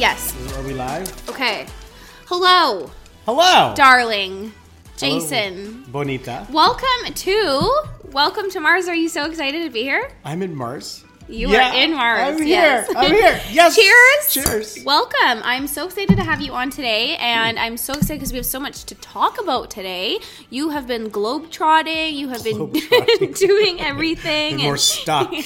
Yes. Are we live? Okay. Hello, Hello. darling. Jason. Bonita. Welcome to Welcome to Mars. Are you so excited to be here? I'm in Mars. You Yeah, are in Mars. I'm yes. here. I'm here. Yes. Cheers. Cheers. Welcome. I'm so excited to have you on today, and I'm so excited because we have so much to talk about today. You have been globetrotting. You have been doing everything. And- stuck. a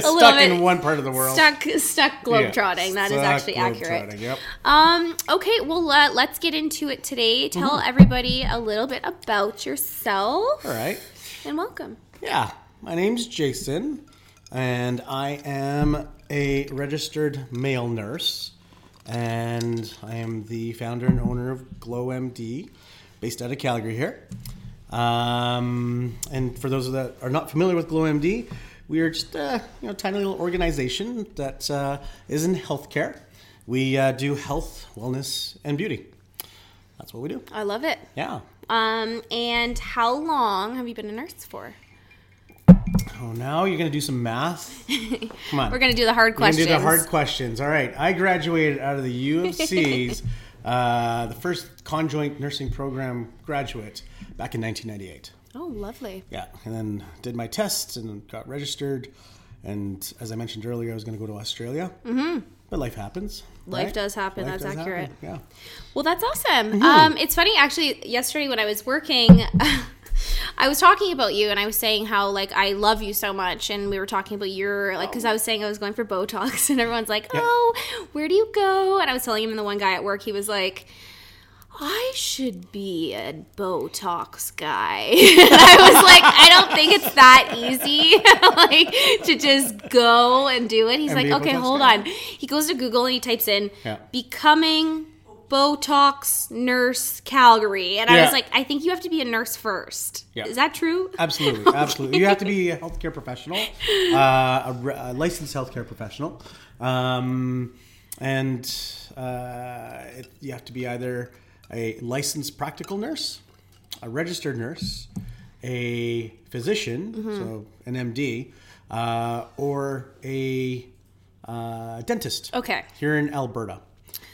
stuck bit in one part of the world. Stuck, stuck Yeah. globetrotting. That is Stuck actually accurate. Yep. Um, okay, well, uh, let's get into it today. Tell Mm-hmm. everybody a little bit about yourself All right. and welcome. Yeah. My name's Jason, and I am a registered male nurse, and I am the founder and owner of Glow MD, based out of Calgary here. Um, and for those that are not familiar with Glow MD, we are just a you know tiny little organization that uh, is in healthcare. We uh, do health, wellness, and beauty. That's what we do. I love it. Yeah. Um, and how long have you been a nurse for? Oh, now you're gonna do some math. Come on. We're gonna do the hard We're questions. do the hard questions. All right. I graduated out of the U of C's, uh, the first conjoint nursing program graduate back in 1998. Oh, lovely. Yeah, and then did my tests and got registered. And as I mentioned earlier, I was going to go to Australia. Mm-hmm. But life happens. Life right? does happen, Life that's does accurate. happen, Yeah. Well, that's awesome. Mm-hmm. Um, it's funny actually. Yesterday when I was working, I was talking about you, and I was saying how like I love you so much, and we were talking about your like because I was saying I was going for Botox, and everyone's like, Yeah. "Oh, where do you go?" And I was telling him, and the one guy at work, he was like. I should be a Botox guy. and I was like, I don't think it's that easy, like to just go and do it. He's And like, okay, Botox hold guy." on. He goes to Google and he types in Yeah. becoming Botox nurse Calgary. And I was like, I think you have to be a nurse first. Yeah. Is that true? Absolutely, absolutely. You have to be a healthcare professional, uh, a, re- a licensed healthcare professional, um, and uh, it, you have to be either a licensed practical nurse, a registered nurse, a physician, so an MD, uh, or a uh, dentist Okay. here in Alberta.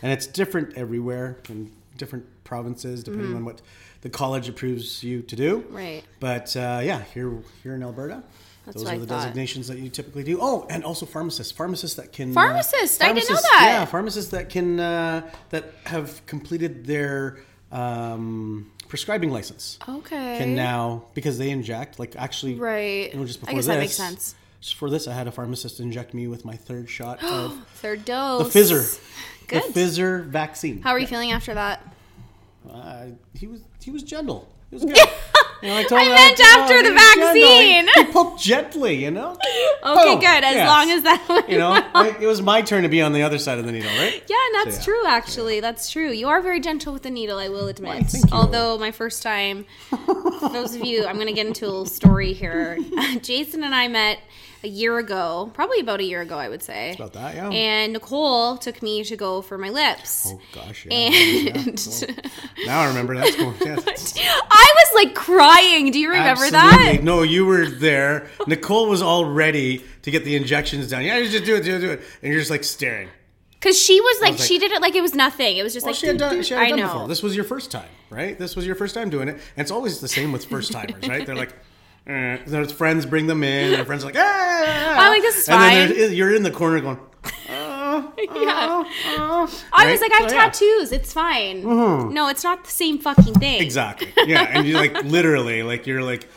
And it's different everywhere in different provinces, depending on what the college approves you to do. Right. But uh, yeah, here here in Alberta, That's those are I the designations that you typically do. Oh, and also pharmacists, pharmacists that can uh, Pharmacists, I didn't know that. Yeah, pharmacists that can uh, that have completed their um, prescribing license Okay. can now because they inject like actually Right. You know, just I before guess this, that makes sense. Just for this, I had a pharmacist inject me with my third shot of Third dose. the dose. Good. the Pfizer vaccine. How are you feeling after that? Uh, he was he was gentle. He was good. You know, I, told I him, meant "Oh, after he the gentle." He- vaccine. He, poked gently, you know. Okay, Boom. good. As Yes. long as that. You know, I, it was my turn to be on the other side of the needle, right? Yeah, and that's So, yeah. true. Actually, that's true. You are very gentle with the needle. I will admit. Why, thank you. Although my first time, those of you, I'm going to get into a little story here. Jason and I met a year ago, probably about a year ago, I would say. About that, yeah. And Nicole took me to go for my lips. oh gosh. Yeah, and yeah. Now I remember that's cool. Yes. I was like crying. Do you remember Absolutely. that? No, you were there. Nicole was all ready to get the injections done. Yeah, you just do it, do it, do it. And you're just like staring. Because she was like, was like- she did it like it was nothing. It was just Well, like, she had done, she had I done know. before. This was your first time, right? This was your first time doing it. And it's always the same with first timers, right? They're like, eh. their friends bring them in. and friends are like, ah. I'm like, this is and then fine. they're- you're in the corner going, oh, yeah. I was like, I have So, yeah. tattoos. It's fine. No, it's not the same fucking thing. Exactly. Yeah, and you're like literally like you're like,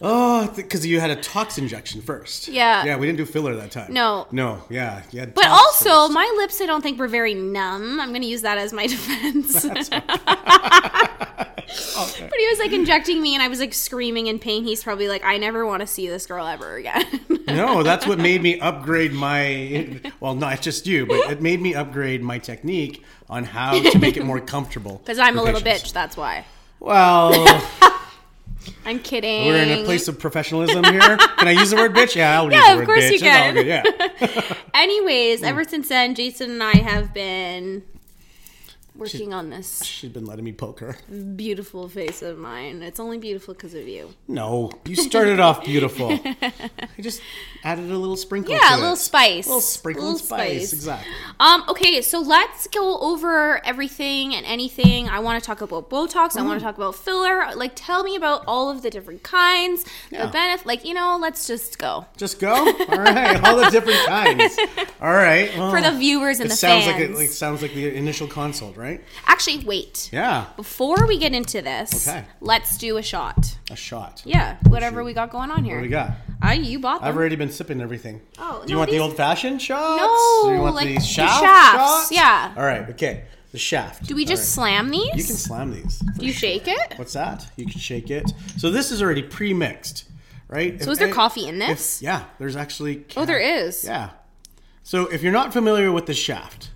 oh, because you had a tox injection first. Yeah. Yeah, we didn't do filler that time. No. No. Yeah. Yeah. But also, my lips, I don't think were very numb. I'm going to use that as my defense. But he was like injecting me, and I was like screaming in pain. He's probably like, I never want to see this girl ever again. no, that's what made me upgrade my. Well, not just you, but it made me upgrade my technique on how to make it more comfortable. Because I'm a little patients. bitch, that's why. Well, I'm kidding. we're in a place of professionalism here. Can I use the word bitch? Yeah, I'll Yeah, use the of word course bitch. you It's all can. good, Yeah. Anyways, Hmm. ever since then, Jason and I have been working on this She's been letting me poke her. beautiful face of mine. It's only beautiful because of you. No, you started off beautiful. I just added a little sprinkle. Yeah, a little it. spice. A little sprinkle Little spice. spice. Exactly. Um, okay, so let's go over everything and anything. I want to talk about Botox. I Mm. want to talk about filler. Like, tell me about all of the different kinds, Yeah. the benefit. Like, you know, let's just go Just go. All right, all the different kinds. All right. Well, for the viewers and it the sounds fans. like it like, sounds like the initial consult, right? Actually, wait. Yeah, Before we get into this, Okay. let's do a shot. a shot. Yeah, whatever we got going on here. What do we got? I you bought them. I've already been sipping everything. Oh, do you no, want these- the old-fashioned shots? No, Do you want like the the shaft shafts, shots? yeah. All right. Okay. The shaft. do we just slam these? You can slam these. do you shake it? What's that? You can shake it. So this is already pre-mixed, right? So is there coffee in this? yeah, there's actually. Oh, there is. Yeah. So if you're not familiar with the shaft,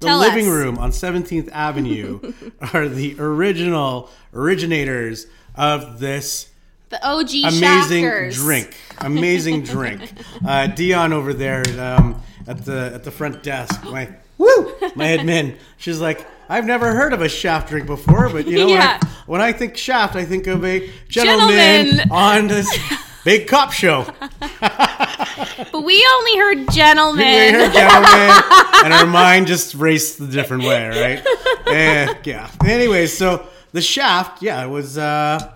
the Tell living us. room on 17th Avenue are the original originators of this The OG amazing drink. Amazing drink. Uh, Dion over there um, at the at the front desk, my woo, my admin. She's like, I've never heard of a shaft drink before, but you know Yeah. when, I, when I think shaft, I think of a gentleman, Gentleman. on this big cop show. But we only heard gentlemen. We heard gentleman, and our mind just raced the different way, right? Eh, yeah. Anyways, so the shaft, yeah, it was uh,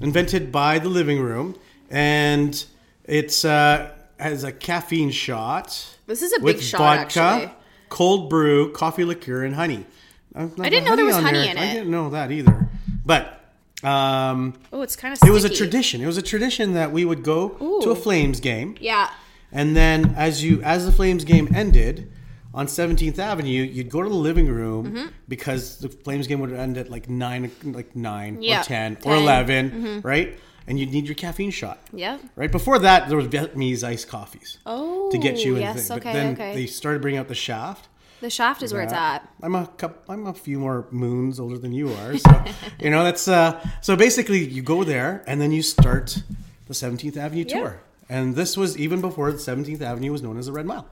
invented by the living room, and it's uh, has a caffeine shot. This is a big shot, vodka, actually. cold brew, coffee liqueur, and honey. Uh, I didn't know there was honey there. in it. I didn't know that either. But um, Oh, it's kind of. it was a tradition. It was a tradition that we would go to a Flames game. Yeah. And then as you as the Flames game ended on 17th Avenue, you'd go to the living room Mm-hmm. because the Flames game would end at like 9 like 9 Yeah, or 10, 10. or 11, right? And you'd need your caffeine shot. Yeah. Right before that, there was Vietnamese iced coffees Oh. to get you in. Yes. Okay. but then okay. they started bringing out the shaft. the shaft is where it's at. I'm a couple, I'm a few more moons older than you are, so you know that's uh. So basically, you go there and then you start the 17th Avenue Yeah. tour, and this was even before the 17th Avenue was known as the Red Mile.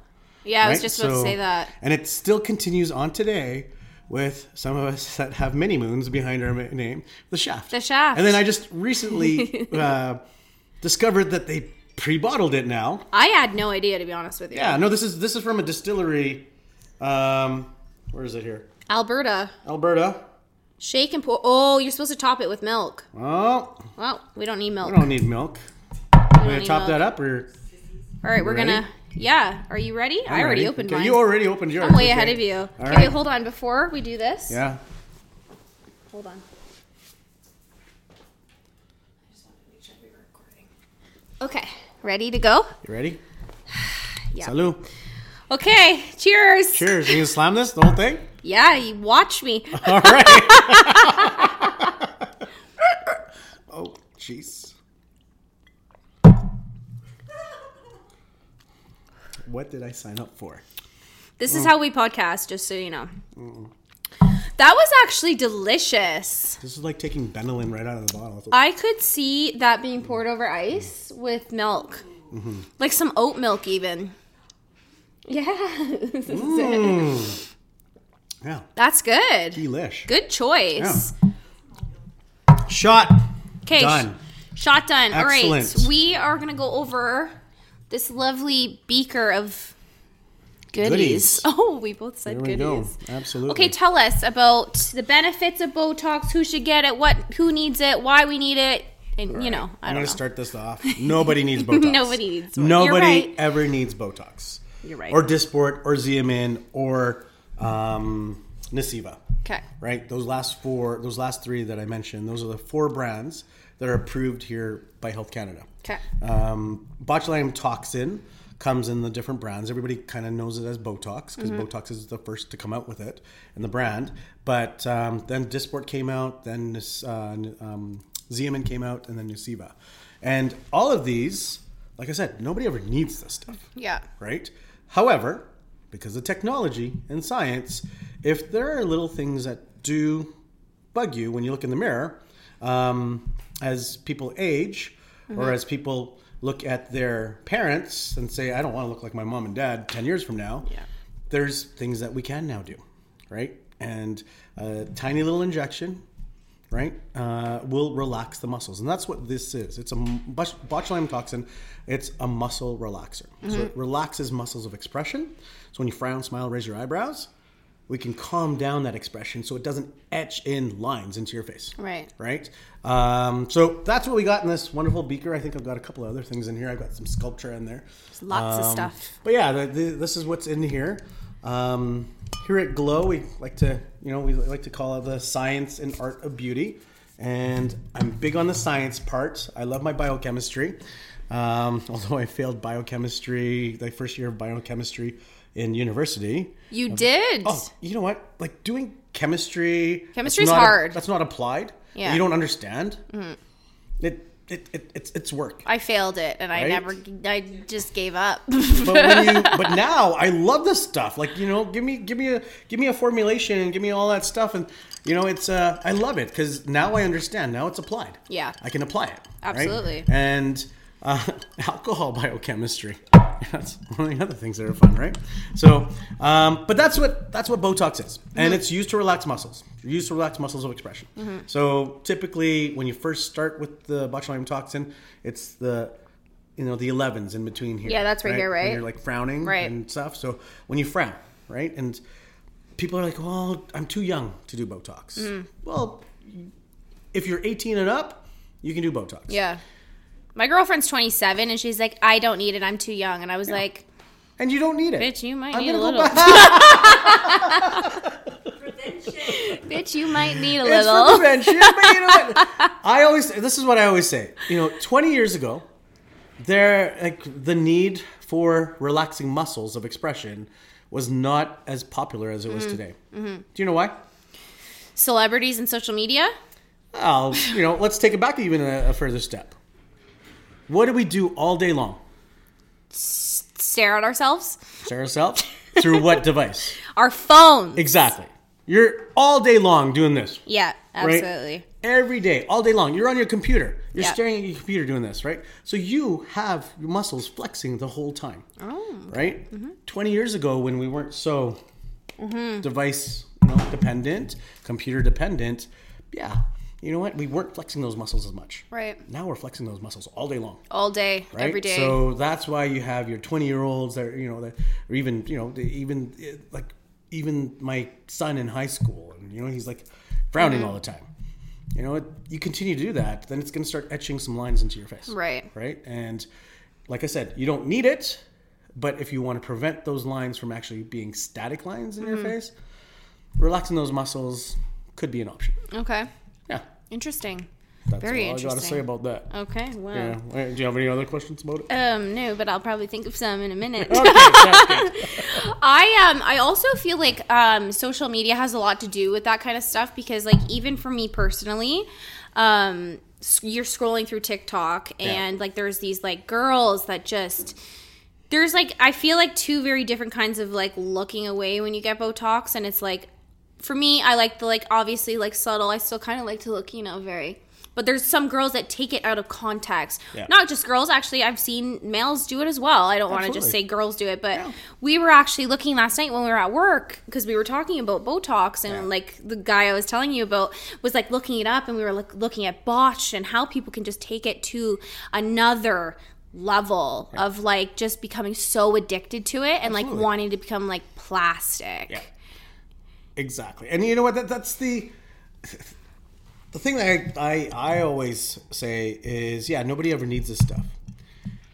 Yeah, I was just about to So- say that. and it still continues on today with some of us that have many moons behind our name, the Shaft. The Shaft. And then I just recently uh, discovered that they pre-bottled it now. I had no idea, to be honest with you. Yeah, no, this is this is from a distillery. Um, where is it here? Alberta. Alberta. Shake and pour. Oh, you're supposed to top it with milk. Oh, Well, we don't need milk. we don't need milk. We I'm gonna need top that up, or All right, we're Ready? gonna. Yeah. Are you ready? I I'm already ready. opened okay, mine. You already opened yours. I'm way okay. ahead of you. All okay, right. hold on. Before we do this, Yeah. hold on. Okay, ready to go? You ready? Yeah. Salud. Okay, cheers. Cheers. You gonna slam this the whole thing? Yeah, you watch me. All right. oh, jeez. What did I sign up for? This Mm. is how we podcast, just so you know. That was actually delicious. This is like taking Benylin right out of the bottle. I could see that being poured over ice with milk, Mm-hmm. like some oat milk, even. Yeah, yeah, that's good. delish. Good choice. Shot. Okay, Done. shot done. All right, Excellent. we are gonna go over this lovely beaker of goodies. Goodies. Oh, we both said we go. goodies. Absolutely. Okay, tell us about the benefits of Botox. Who should get it? What? Who needs it? Why we need it? And you know, I I'm gonna know. start this off. Nobody needs Botox. Nobody needs one. Nobody right. ever needs Botox. You're right. Or Dysport, or Xeomin, or um, Nuceiva. Okay. Right. Those last four, those last three that I mentioned, those are the four brands that are approved here by Health Canada. Okay. Um, botulinum toxin comes in the different brands. Everybody kind of knows it as Botox because Botox is the first to come out with it in the brand. But um, then Dysport came out, then uh, um, Xeomin came out, and then Nuceiva. And all of these, like I said, nobody ever needs this stuff Yeah. right? However, because of technology and science, if there are little things that do bug you when you look in the mirror, um, as people age or as people look at their parents and say, I don't want to look like my mom and dad 10 years from now, Yeah. there's things that we can now do, right? And a tiny little injection, right, uh, will relax the muscles. And that's what this is. It's a bot- botulinum toxin. It's a muscle relaxer. So it relaxes muscles of expression. So when you frown, smile, raise your eyebrows, we can calm down that expression so it doesn't etch in lines into your face. Right. Right? Um, so that's what we got in this wonderful beaker. I think I've got a couple other things in here. I've got some Sculptra in there. Lots of Um, stuff. But yeah, the, the, this is what's in here. Um, here at Glow, we like to, you know, we like to call it the science and art of beauty. And I'm big on the science part. I love my biochemistry. Um, although I failed biochemistry, the first year of biochemistry in university. You did. Oh, you know what? Like doing chemistry. Chemistry's not- hard. That's not applied. Yeah. Mm-hmm. You don't understand. It, it, it, it's, it's work. I failed it, and I never. I just gave up. but when you but now I love this stuff. Like you know, give me give me a give me a formulation and give me all that stuff, and you know, it's uh I love it because now I understand. Now it's applied. Yeah. I can apply it. right? Absolutely. And uh, alcohol biochemistry. That's one of the other things that are fun, right? So, um, but that's what that's what Botox is, and Mm-hmm. it's used to relax muscles. Used to relax muscles of expression. Mm-hmm. So typically, when you first start with the botulinum toxin, it's the you know the 11s in between here. Yeah, that's right here, When right? you're like frowning Right. and stuff. So when you frown, right, and people are like, "Well, I'm too young to do Botox." Mm. Well, if you're 18 and up, you can do Botox. yeah. My girlfriend's 27, and she's like, "I don't need it. I'm too young." And I was like, and you don't need it. "Bitch, you might I'm need a little." back. Bitch, you might need a It's for little. prevention, but you know what? I always this is what I always say. You know, 20 years ago, there like the need for relaxing muscles of expression was not as popular as it Mm-hmm. was today. Do you know why? Celebrities and social media. Oh, you know, let's take it back even a, a further step. What do we do all day long? Stare at ourselves. Stare at ourselves through what device? Our phones. Exactly. You're all day long doing this. Yeah, right? absolutely. Every day, all day long. You're on your computer. You're Yeah. staring at your computer doing this, right? So you have your muscles flexing the whole time. Oh. Right? Mm-hmm. 20 years ago, when we weren't so device you know, dependent, computer dependent, yeah, you know what? We weren't flexing those muscles as much. Right. Now we're flexing those muscles all day long. All day, Right? every day. So that's why you have your 20 year olds that, you know, that, or even, you know, even eh, like, even my son in high school, and, you know, he's like frowning Mm-hmm. all the time. You know, it, you continue to do that, then it's going to start etching some lines into your face. Right. Right. And like I said, you don't need it, but if you want to prevent those lines from actually being static lines in your Mm-hmm. face, relaxing those muscles could be an option. okay. Yeah. Interesting. That's Very all I got to interesting. say about that. Okay. Well. Yeah. Do you have any other questions about it? Um, no, but I'll probably think of some in a minute. Okay. I um I also feel like um social media has a lot to do with that kind of stuff because like even for me personally, um you're scrolling through TikTok and like there's these like girls that just there's like I feel like two very different kinds of like looking away when you get Botox and it's like for me I like the like obviously like subtle I still kind of like to look you know very but there's some girls that take it out of context. Yeah. Not just girls, actually. I've seen males do it as well. I don't want to just say girls do it, but Yeah. we were actually looking last night when we were at work because we were talking about Botox and Yeah. like the guy I was telling you about was like looking it up and we were like looking at botch and how people can just take it to another level of like just becoming so addicted to it and like wanting to become like plastic. Exactly. And you know what? That, that's the the thing that I, I I always say is yeah, nobody ever needs this stuff.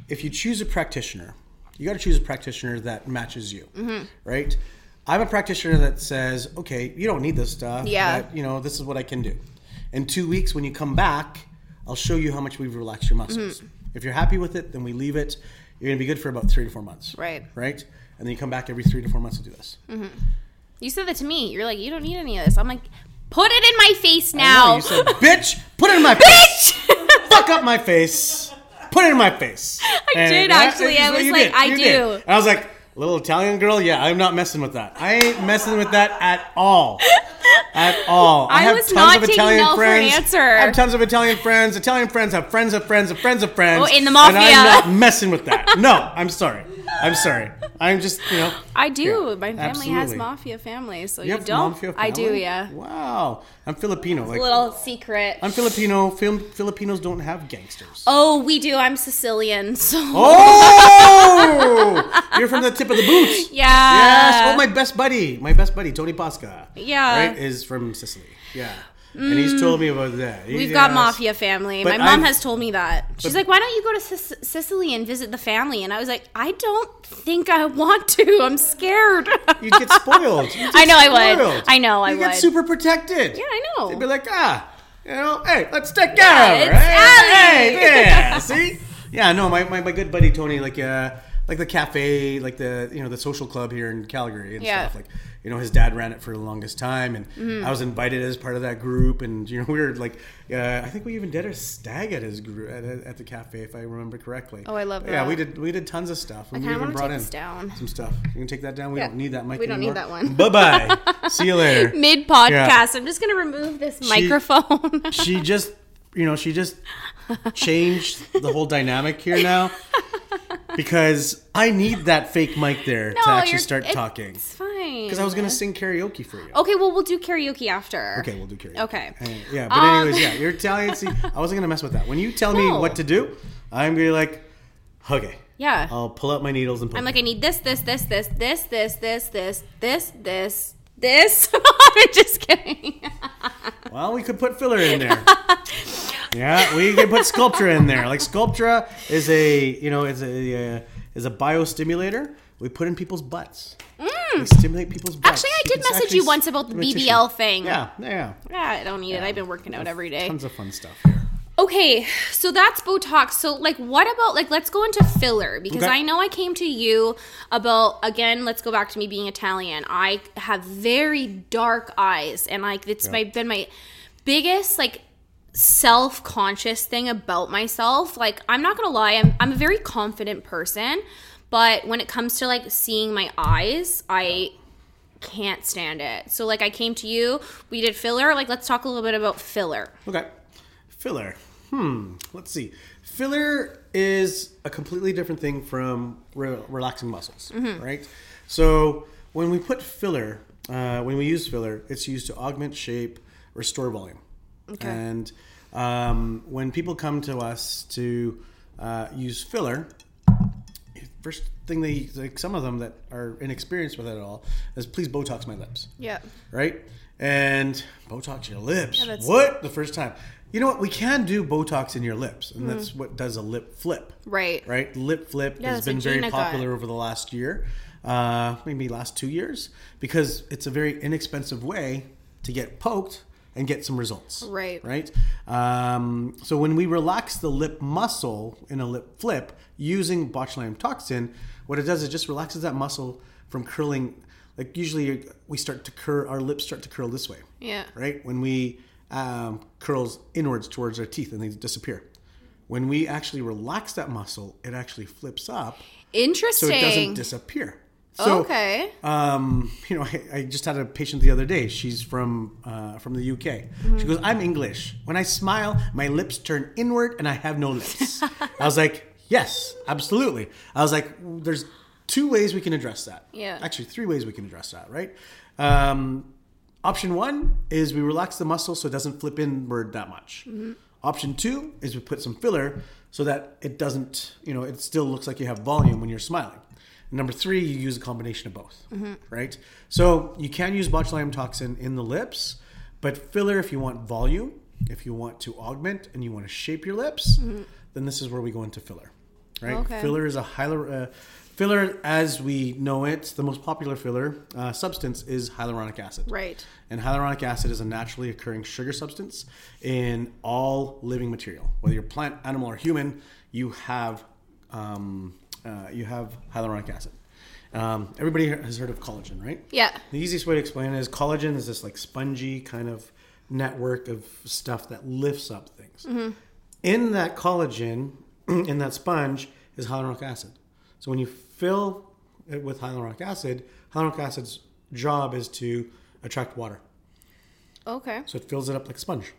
If you choose a practitioner you got to choose a practitioner that matches you, right? I'm a practitioner that says, okay, you don't need this stuff. Yeah. but, you know, this is what I can do. In two weeks, when you come back, I'll show you how much we've relaxed your muscles. Mm-hmm. If you're happy with it, then we leave it. You're gonna be good for about three to four months. Right. Right. And then you come back every three to four months to do this. You said that to me. You're like, you don't need any of this. I'm like, put it in my face now. you said, bitch, put it in my face. Bitch! Fuck up my face. Put it in my face. I did, actually. I was like, I do. And I was like, little Italian girl, yeah, I'm not messing with that. I ain't messing with that at all. At all. I was not taking no for an answer. I have tons of Italian friends. Italian friends have friends of friends of friends of friends. Oh, in the mafia. And. I'm not messing with that. No, I'm sorry. I'm sorry. I'm just, you know. I do. Yeah, my family has mafia family, so You you, have don't. mafia I do, yeah. Wow. I'm Filipino. Like, Little secret. I'm Filipino. Film, Filipinos don't have gangsters. oh, we do. I'm Sicilian, so Oh, you're from the tip of the boot. yeah. Yes. Oh, my best buddy, my best buddy, Tony Pasca. Yeah. Right, is from Sicily. Yeah. And he's told me about that. We've got Yes. mafia family. But My mom I've- has told me that. She's like, "Why don't you go to Sic- Sicily and visit the family?" And I was like, "I don't think I want to. I'm scared." You'd get spoiled. You'd I get know I would. I know I you get would. super protected. Yeah, I know. They'd be like, ah, you know, hey, let's take Yeah, care of her. it's Hey, hey, yeah, see? Yeah, no, my, my, my good buddy Tony, like, uh, like the cafe, like the you know the social club here in Calgary and Yeah. stuff. Like, you know, his dad ran it for the longest time, and Mm-hmm. I was invited as part of that group. And you know, we were like, uh, I think we even did a stag at his group at, at the cafe, if I remember correctly. Oh, I love Yeah, that. we did we did tons of stuff. and we kinda even brought take in this down. some stuff. You can take that down. We Yeah. don't need that mic. We don't need that one. Bye bye. See you later. Mid podcast, Yeah. I'm just gonna remove this microphone. she just you know she just changed the whole dynamic here now because i need that fake mic there to actually start it- talking It's fine. because i was gonna sing karaoke for you Okay, well we'll do karaoke after. okay we'll do karaoke Okay. Uh, yeah but Um, anyways yeah you're italian see i wasn't gonna mess with that when you tell me what to do i'm gonna be like okay Yeah. i'll pull out my needles and I'm like. I need this, this, this, this, this, this, this, this, this, this, this. I'm just kidding. Well, we could put filler in there. Yeah, we can put Sculptra in there. Like Sculptra is a you know is a uh, is a biostimulator. We put in people's butts. We stimulate people's butts. Mm. Actually, I did can message you once about the tissue. BBL thing. Yeah, yeah. Yeah, I don't need it. I've been working out every day. Tons of fun stuff here. Okay, so that's Botox. So, like, what about like let's go into filler because Okay. I know I came to you about again. Let's go back to me being Italian. I have very dark eyes, and like it's Yeah. my been my biggest like self conscious thing about myself. Like, I'm not gonna lie, I'm I'm a very confident person, but when it comes to like seeing my eyes, I can't stand it. So like I came to you, we did filler. Like let's talk a little bit about filler. Okay. Filler. Hmm. Let's see. Filler is a completely different thing from re- relaxing muscles, Mm-hmm. right? So when we put filler, uh, when we use filler, it's used to augment shape, restore volume. And um, when people come to us to uh, use filler, first thing they like some of them that are inexperienced with it at all is please Botox my lips Yeah. right? And Botox your lips. that's- what? The first time. You know what? We can do Botox in your lips, and that's what does a lip flip. Right. Right? Lip flip Yeah, has been very Gina got. popular over the last year, uh, maybe last two years, because it's a very inexpensive way to get poked and get some results. Right. Right. Um, so when we relax the lip muscle in a lip flip using botulinum toxin, what it does is just relaxes that muscle from curling. Like usually we start to curl, our lips start to curl this way Yeah. right? When we um, curls inwards towards our teeth and they disappear. When we actually relax that muscle, it actually flips up, Interesting. so it doesn't disappear. So, okay. um, you know, I, I just had a patient the other day. She's from uh, from the UK. She goes, "I'm English. When I smile, my lips turn inward, and I have no lips." I was like, "Yes, absolutely." I was like, "There's two ways we can address that. Yeah. actually, three ways we can address that. Right? Um, option one is we relax the muscle so it doesn't flip inward that much. Option two is we put some filler so that it doesn't, you know, it still looks like you have volume when you're smiling. Number three, you use a combination of both, right? So you can use botulinum toxin in the lips, but filler if you want volume, if you want to augment and you want to shape your lips, then this is where we go into filler, right? Okay. Filler is a hyalur- uh, filler, as we know it, the most popular filler uh, substance is hyaluronic acid. Right. And hyaluronic acid is a naturally occurring sugar substance in all living material, whether you're plant, animal, or human. You have um, uh, you have hyaluronic acid. Um, everybody has heard of collagen, right? Yeah. The easiest way to explain it is collagen is this like spongy kind of network of stuff that lifts up things. In that collagen, in that sponge, is hyaluronic acid. So when you fill it with hyaluronic acid, hyaluronic acid's job is to attract water. Okay. So it fills it up like a sponge.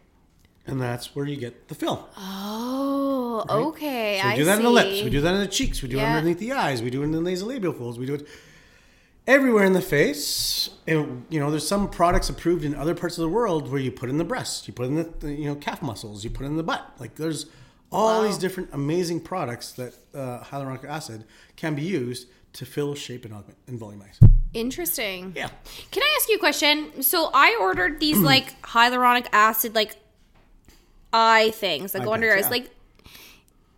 And that's where you get the fill. Oh, okay. So we I do that see. in the lips. We do that in the cheeks. We do Yeah. it underneath the eyes. We do it in the nasolabial folds. We do it everywhere in the face. And you know, there's some products approved in other parts of the world where you put in the breast, you put in the, you know calf muscles, you put in the butt. Like there's all these different amazing products that uh, hyaluronic acid can be used to fill, shape, and augment and volumize. Interesting. Yeah. Can I ask you a question? So I ordered these like hyaluronic acid like eye things that Eye go under your eyes. yeah. Like,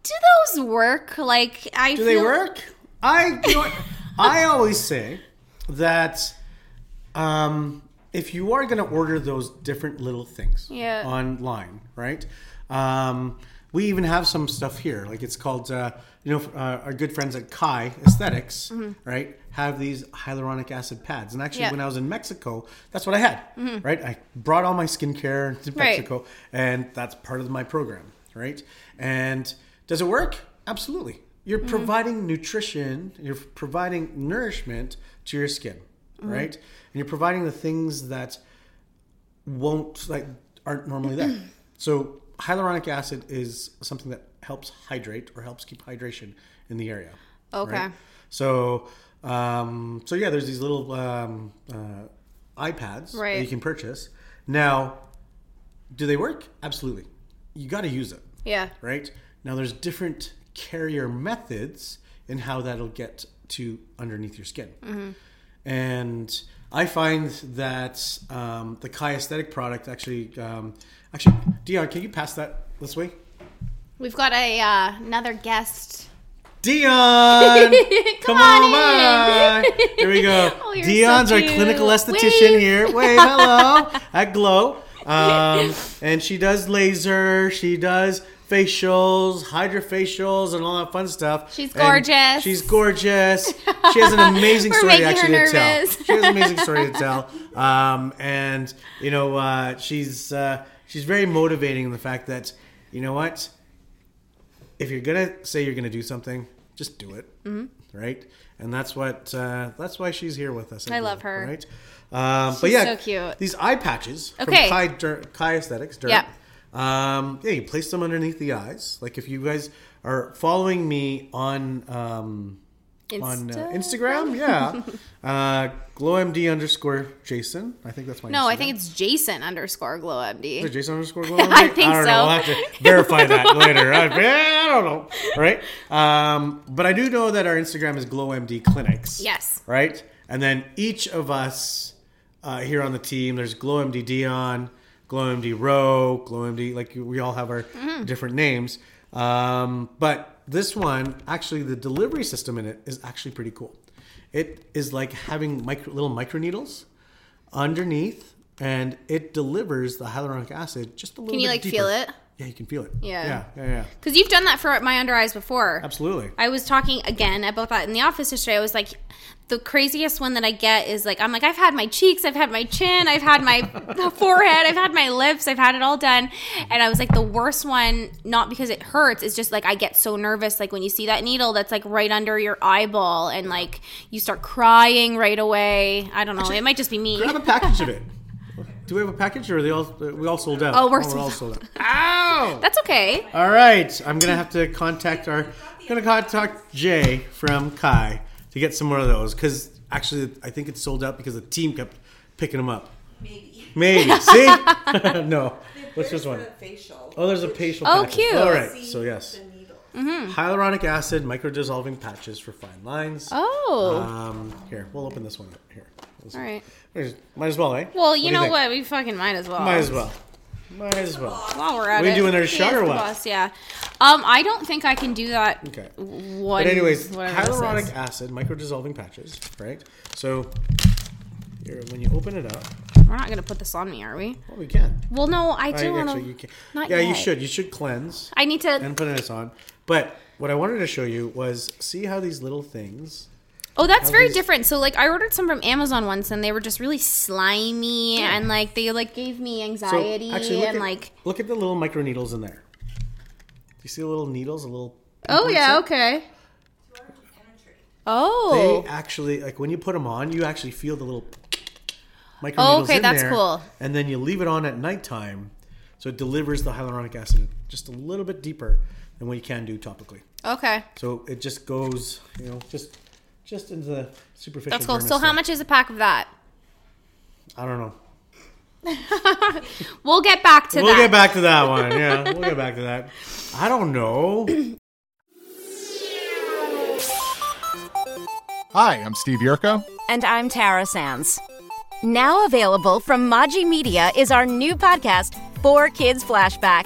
do those work? Like, I Do they work? I you know? I always say that um, if you are going to order those different little things Yeah. online, right? Um, we even have some stuff here, like it's called, uh, you know, uh, our good friends at Kai Aesthetics, right? Have these hyaluronic acid pads, and actually, Mm-hmm. Yeah. Mm-hmm. when I was in Mexico, that's what I had, right? I brought all my skincare to Right. Mexico, and that's part of my program, right? And does it work? Absolutely. You're Mm-hmm. providing nutrition, you're providing nourishment to your skin, Mm-hmm. right? And you're providing the things that won't like aren't normally there. so hyaluronic acid is something that helps hydrate or helps keep hydration in the area. Okay. So um, so yeah, there's these little um, uh, eye pads that you can purchase. Now, do they work? Absolutely. You got to use it Yeah. right? Now there's different carrier methods in how that'll get to underneath your skin. And I find that um, the Kai aesthetic product actually, um, actually, Dion, can you pass that this way? We've got a uh, another guest. Dion, come, on on, in. by. Here we go. Oh, Dion's so our clinical esthetician Wave. here. Wait, hello at Glow, um, and she does laser. She does facials, hydrofacials, and all that fun stuff. She's And gorgeous. she's gorgeous. She has an amazing story to actually to tell. She has an amazing story to tell. Um, and you know, uh, she's uh, she's very motivating in the fact that you know what if you're gonna say you're gonna do something, just do it, mm-hmm. right? And that's what uh, that's why she's here with us. I love her. right? Um, but yeah, so cute. These eye patches Okay. from Kai, Der- Kai Aesthetics. Yeah. Um, yeah, you place them underneath the eyes. Like if you guys are following me on um, on uh, Instagram, yeah, uh, glowmd underscore Jason. I think that's my. No, I think it's Jason underscore glowmd. Is it Jason underscore glow? I think I don't so. know. We'll have to verify that later. I, I don't know. Right? Um, but I do know that our Instagram is GlowMD Clinics. Yes. Right? And then each of us uh, here on the team, there's GlowMD Dion, GlowMD Row, GlowMD, like we all have our Mm-hmm. different names. Um, but this one, actually, the delivery system in it is actually pretty cool. It is like having micro, little micro needles underneath, and it delivers the hyaluronic acid just a little. Can you like deeper. feel it? Yeah, you can feel it. Yeah. yeah, yeah, yeah. Because you've done that for my under eyes before. Absolutely. I was talking again about that in the office yesterday. I was like, the craziest one that I get is like, I'm like, I've had my cheeks, I've had my chin, I've had my forehead, I've had my lips, I've had it all done. And I was like, the worst one, not because it hurts, it's just like I get so nervous. Like when you see that needle that's like right under your eyeball and like you start crying right away. I don't know. it might just be me. Grab a package of it. Do we have a package, or are they all we all sold out? Oh, we're all sold sold out. Ow! That's okay. All right, I'm gonna have to contact our. I'm gonna contact Jay from Kai to get some more of those because actually I think it's sold out because the team kept picking them up. Maybe. Maybe. See? no. What's this There's one? the facial. Oh, there's a facial. Oh, patches. cute. All right. So yes, The needle. hyaluronic acid micro dissolving patches for fine lines. Oh. Um, here, we'll open this one up here. Let's- all right. Might as well, eh? Well, you know what? We fucking might as well. Might as well. Might as well. While we're at We it, doing our shot or what? boss, yeah. Um, I don't think I can do that. Okay. One, But anyways, hyaluronic acid, micro dissolving patches, right? So here, when you open it up, We're not gonna put this on me, are we? well, we can. Well, no, I do want to. Not yeah, you should. You should cleanse I need to. and put this on. But what I wanted to show you was see how these little things. Oh, that's How very these- different. So, like, I ordered some from Amazon once, and they were just really slimy, and like they like gave me anxiety So anxiety, actually, look and at, like. look at the little micro needles in there. Do you see the little needles? A little. Oh yeah, there? okay. Oh. They actually like when you put them on, you actually feel the little micro Oh, needles okay, in that's there, cool. And then you leave it on at nighttime, so it delivers the hyaluronic acid just a little bit deeper than what you can do topically. okay, So it just goes, you know, just just into the superficial. that's cool. dermis So, how much is a pack of that? I don't know. We'll get back to that. We'll get back to that one. Yeah, we'll get back to that. I don't know. Hi, I'm Steve Yerko. And I'm Tara Sands. Now available from Maji Media is our new podcast, 4Kids Flashback.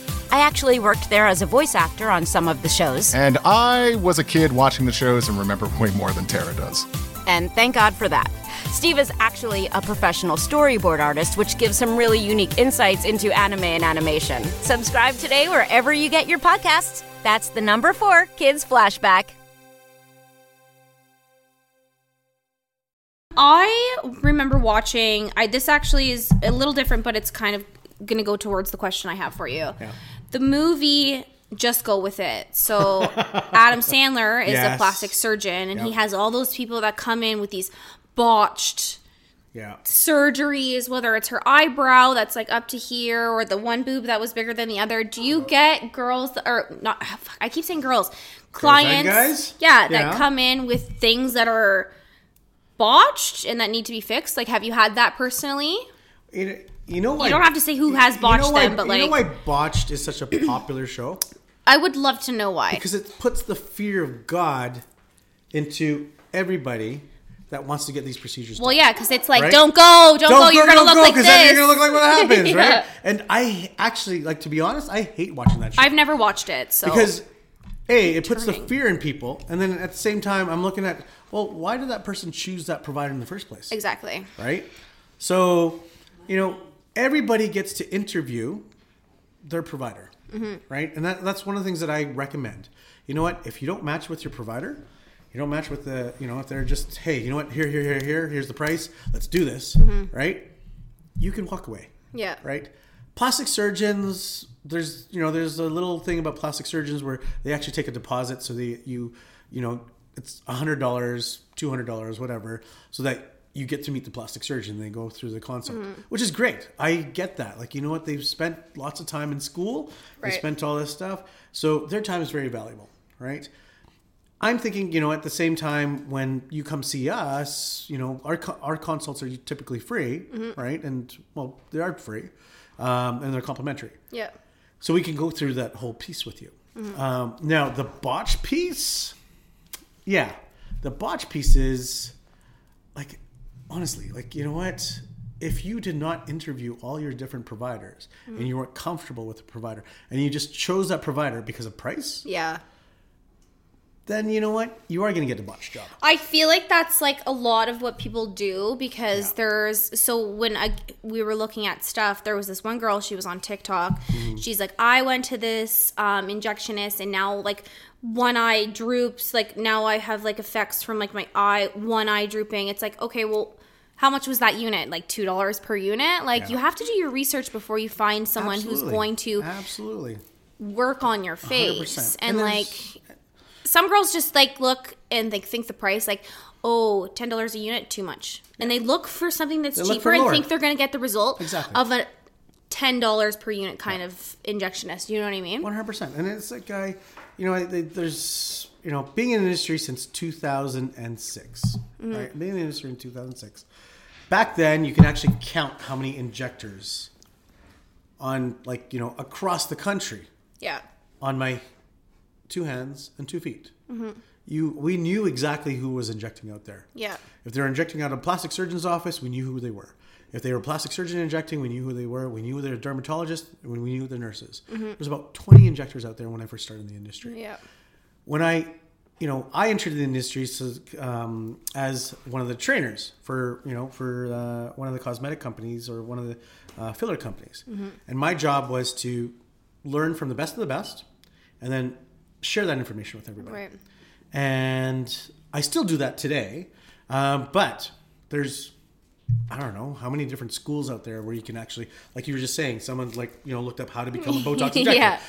I actually worked there as a voice actor on some of the shows, And I was a kid watching the shows and remember way more than Tara does. and thank God for that. Steve is actually a professional storyboard artist, which gives some really unique insights into anime and animation. Subscribe today wherever you get your podcasts. That's the number four Kids Flashback. I remember watching. I this actually is a little different, but it's kind of going to go towards the question I have for you. The movie Just Go With It. So Adam Sandler is a plastic surgeon and he has all those people that come in with these botched Yeah. surgeries, whether it's her eyebrow that's like up to here or the one boob that was bigger than the other. Do you get girls that- or not? I keep saying girls, clients, guys? yeah, that come in with things that are botched and that need to be fixed. Like, have you had that personally? You know, you know why? You don't have to say who has you botched know why, them, but like, you know why botched is such a popular show I would love to know why. because it puts the fear of God into everybody that wants to get these procedures. Well, done. yeah, because it's like, Right? don't go, don't, go, you're gonna don't look go, like this. then you're gonna look like what happens, Yeah. right? And I actually, like to be honest, I hate watching that show I've never watched it, so because a it puts the fear in people, and then at the same time, I'm looking at well, why did that person choose that provider in the first place? exactly. right? So, you know, everybody gets to interview their provider, right? And that, that's one of the things that I recommend. You know what? If you don't match with your provider, you don't match with the, you know, if they're just, hey, you know what? Here, here, here, here. Here's the price. Let's do this, mm-hmm. right? You can walk away, Yeah. right? Plastic surgeons, there's, you know, there's a little thing about plastic surgeons where they actually take a deposit, so they, you, you know, it's a hundred dollars, two hundred dollars, whatever, so that you get to meet the plastic surgeon. They go through the consult, which is great. I get that. Like, you know what? They've spent lots of time in school. Right. They spent all this stuff, so their time is very valuable, right? I'm thinking, you know, at the same time when you come see us, you know, our our consults are typically free, right? And well, they are free, um, and they're complimentary. Yeah. So we can go through that whole piece with you. Um, now, the botch piece, yeah, the botch piece is like, honestly, like, you know what? If you did not interview all your different providers and you weren't comfortable with the provider and you just chose that provider because of price, Yeah. then you know what? You are going to get a botch job. I feel like that's like a lot of what people do because there's so when I, we were looking at stuff, there was this one girl. She was on TikTok. Mm-hmm. She's like, I went to this um, injectionist, and now like one eye droops. Like now I have like effects from like my eye, one eye drooping. It's like okay, well. How much was that unit? Like two dollars per unit. Like Yeah. you have to do your research before you find someone who's going to Absolutely. work on your face. 100%. And, And like some girls just like look and they think the price like, oh, ten dollars a unit, too much. And they look for something that's They cheaper and think they're gonna get the result Exactly. of a ten dollars per unit kind of injectionist. You know what I mean? One hundred percent, and it's like I, you know, I, they, there's you know, being in the industry since 2006, mm-hmm. right? Being in the industry in 2006. Back then, you can actually count how many injectors on, like, you know, across the country Yeah. on my two hands and two feet. Mm-hmm. You, we knew exactly who was injecting out there. Yeah. If they were injecting out of a plastic surgeon's office, we knew who they were. If they were a plastic surgeon injecting, we knew who they were. We knew they were dermatologists, and we knew the nurses. There's about 20 injectors out there when I first started in the industry Yeah. when I, you know, I entered the industry so, um, as one of the trainers for, you know, for uh, one of the cosmetic companies or one of the uh, filler companies, and my job was to learn from the best of the best, and then share that information with everybody. Right. And I still do that today, um, but there's I don't know how many different schools out there where you can actually, like you were just saying, someone like you know looked up how to become a Botox injector. Yeah.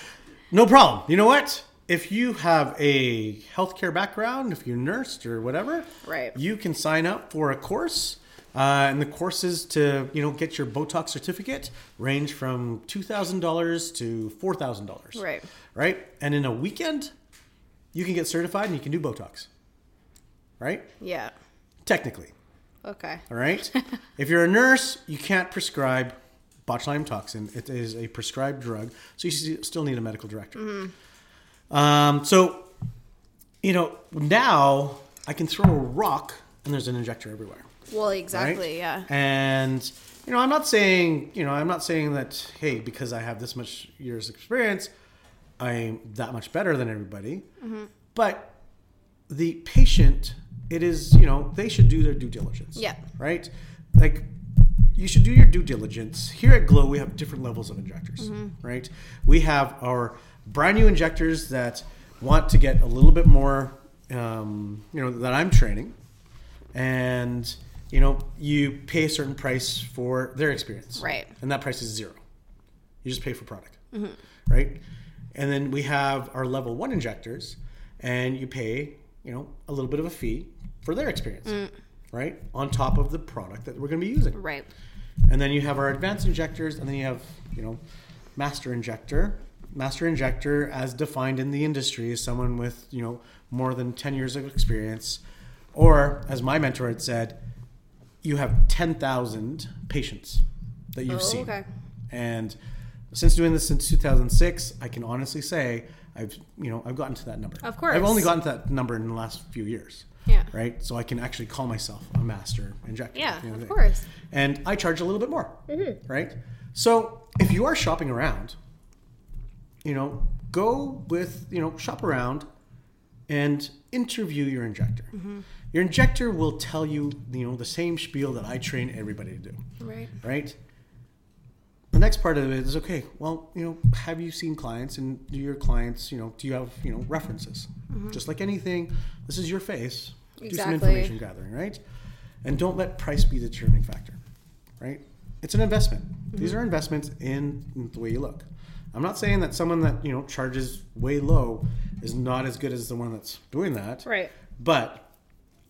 No problem. You know what? If you have a healthcare background, if you're nursed or whatever, Right. you can sign up for a course. Uh, and the courses to you know get your Botox certificate range from two thousand dollars to four thousand dollars. Right. Right. And in a weekend, you can get certified and you can do Botox. Right. Yeah. Technically. Okay. All right. if you're a nurse, you can't prescribe botulinum toxin. It is a prescribed drug, so you still need a medical director. Um, so, you know, now I can throw a rock and there's an injector everywhere. Well, right? exactly. Yeah. And you know, I'm not saying you know, I'm not saying that hey, because I have this much years experience, I'm that much better than everybody. Mm-hmm. But the patient, it is you know, they should do their due diligence. Yeah. Right. Like you should do your due diligence. Here at Glow, we have different levels of injectors. Mm-hmm. Right. We have our brand new injectors that want to get a little bit more, um, you know, that I'm training. And you know you pay a certain price for their experience. Right. and that price is zero. You just pay for product. Right? And then we have our level one injectors and you pay you know a little bit of a fee for their experience. Right? On top of the product that we're going to be using. Right. and then you have our advanced injectors, and then you have, you know, master injector. Master injector, as defined in the industry, is someone with, you know, more than 10 years of experience. Or, as my mentor had said, you have 10,000 patients that you've Oh, seen. okay. And since doing this since 2006, I can honestly say I've, you know, I've gotten to that number. Of course. I've only gotten to that number in the last few years. Yeah. Right? So I can actually call myself a master injector. Yeah, the end of course. And I charge a little bit more. Mm-hmm. Right? So if you are shopping around, you know, go with, you know, shop around and interview your injector. Mm-hmm. Your injector will tell you, you know, the same spiel that I train everybody to do. Right. Right? The next part of it is okay. Well, you know, have you seen clients, and do your clients, you know, do you have, you know, references? Just like anything, this is your face. Do some Mm-hmm. Information gathering, right? And don't let price be the determining factor, right? It's an investment. Mm-hmm. These are investments in the way you look. I'm not saying that someone that you know charges way low is not as good as the one that's doing that, Right. but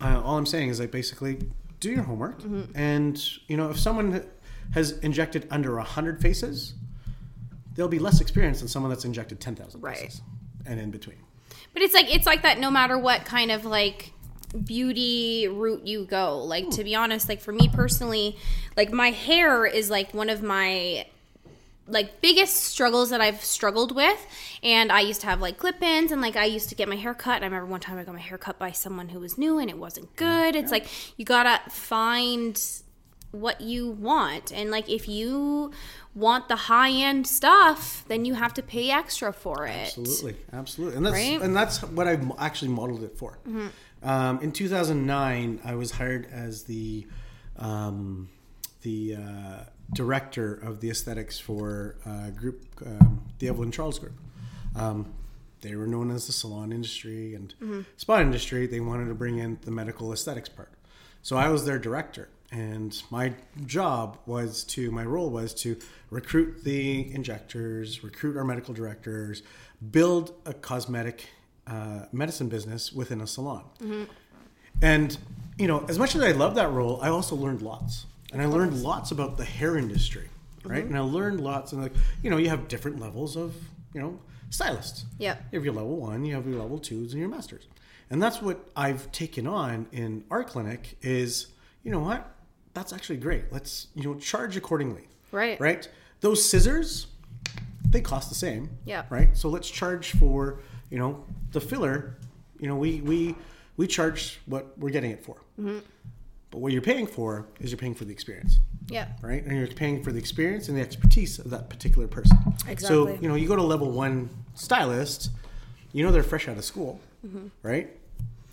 uh, all I'm saying is like basically do your homework, Mm-hmm. and you know if someone has injected under a hundred faces, they'll be less experienced than someone that's injected ten thousand Right. faces and in between. But it's like it's like that no matter what kind of like beauty route you go. Like to be honest, like for me personally, like my hair is like one of my like biggest struggles that I've struggled with. And I used to have like clip-ins and like I used to get my hair cut. And I remember one time I got my hair cut by someone who was new and it wasn't good. It's like you gotta find what you want. And like if you want the high end stuff, then you have to pay extra for it. Absolutely, absolutely, and that's Right? and that's what I actually modeled it for. Um, in 2009, I was hired as the um, the uh, director of the aesthetics for uh, group um, the Evelyn Charles Group. Um, they were known as the salon industry and spa industry. They wanted to bring in the medical aesthetics part, so I was their director. And my job was to, my role was to recruit the injectors, recruit our medical directors, build a cosmetic uh, medicine business within a salon. And, you know, as much as I love that role, I also learned lots. And I learned lots about the hair industry, right? And I learned lots, and like, you know, you have different levels of, you know, stylists. Yep. You have your level one, you have your level twos, and your masters. And that's what I've taken on in our clinic is, you know what? That's actually great. Let's, you know, charge accordingly. Right. Right? Those scissors, they cost the same. Yeah. Right? So let's charge for, you know, the filler, you know, we we we charge what we're getting it for. Mm-hmm. But what you're paying for is you're paying for the experience Yeah. right? And you're paying for the experience and the expertise of that particular person. Exactly. So, you know, you go to level one stylist, you know they're fresh out of school, Mm-hmm. right?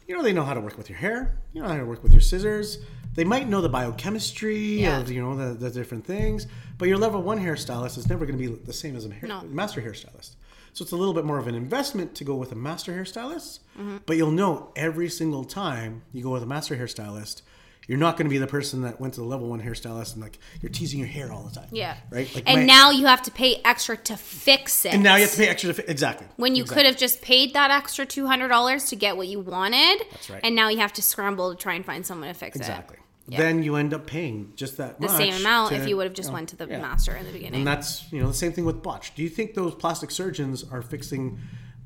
You know they know how to work with your hair, you know how to work with your scissors. They might know the biochemistry Yeah. of, you know, the, the different things, but your level one hairstylist is never going to be the same as a hair, No. master hairstylist. So it's a little bit more of an investment to go with a master hairstylist, Mm-hmm. but you'll know every single time you go with a master hairstylist, you're not going to be the person that went to the level one hairstylist and like you're teasing your hair all the time. Yeah. Right. Like and my- now you have to pay extra to fix it. and now you have to pay extra to fi- exactly when you Exactly. could have just paid that extra two hundred dollars to get what you wanted. That's right. And now you have to scramble to try and find someone to fix it. exactly. it. Then you end up paying just that The same amount to- if you would have just went to the yeah. master in the beginning. And that's you know the same thing with botch. Do you think those plastic surgeons are fixing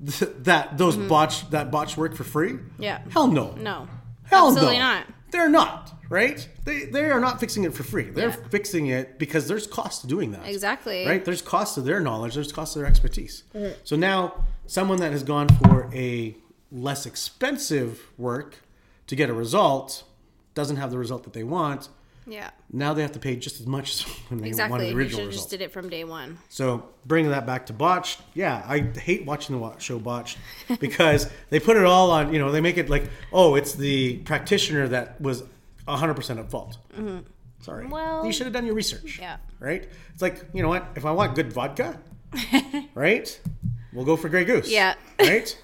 th- that those botch that botch work for free? Mm-hmm. Yeah. Hell no. no. Hell Absolutely no. not. They're not right. They they are not fixing it for free. They're Yeah. fixing it because there's cost to doing that. Exactly. Right. There's cost to their knowledge. There's cost to their expertise. Mm-hmm. So now someone that has gone for a less expensive work to get a result doesn't have the result that they want. Yeah. Now they have to pay just as much as when they Exactly. wanted the You original should have result. just did it from day one. So bringing that back to Botched, yeah, I hate watching the show Botched because they put it all on. You know, they make it like, oh, it's the practitioner that was 100 percent at fault. Sorry, Mm-hmm. Well- you should have done your research. Yeah. right. It's like you know what? If I want good vodka, right, we'll go for Grey Goose. Yeah. right.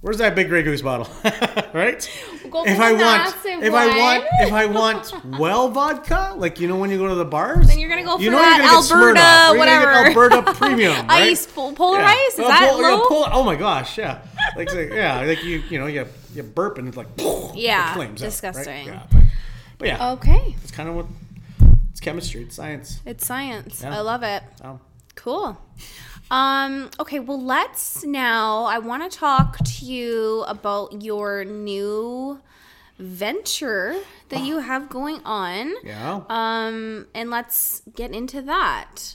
Where's that big Grey Goose bottle? right. if I want, if I want, if I want well vodka, like you know when you go to the bars, Then you're gonna go for you know that Alberta, Smirnoff, or you're gonna whatever. Alberta Premium, right? Ice, pol- polar Yeah. ice? Is Uh, that pol- low? pol- oh my gosh, yeah. Like, say- yeah, like you, you know, you you burp and it's like, Yeah, it flames out, right? disgusting. Yeah, but, but yeah, Okay. it's kind of what it's chemistry, it's science. It's science. Yeah. I love it. So, Cool. Um, okay, well, let's now. I want to talk to you about your new venture that you have going on. yeah, Um, and let's get into that.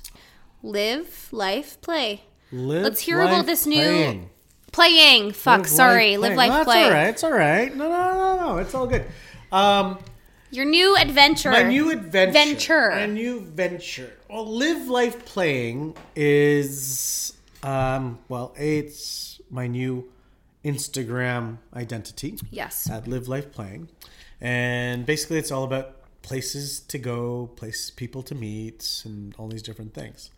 Live, life, play. Live let's hear about life this new playing. playing. Fuck, Live sorry. Live, life, No, play. all right. It's all right. No, no, no, no. It's all good. Um, Your new adventure. My new adventure. Venture. My new venture. Well, live life playing is um well, A, it's my new Instagram identity. Yes. At live life playing. And basically it's all about places to go, places people to meet and all these different things.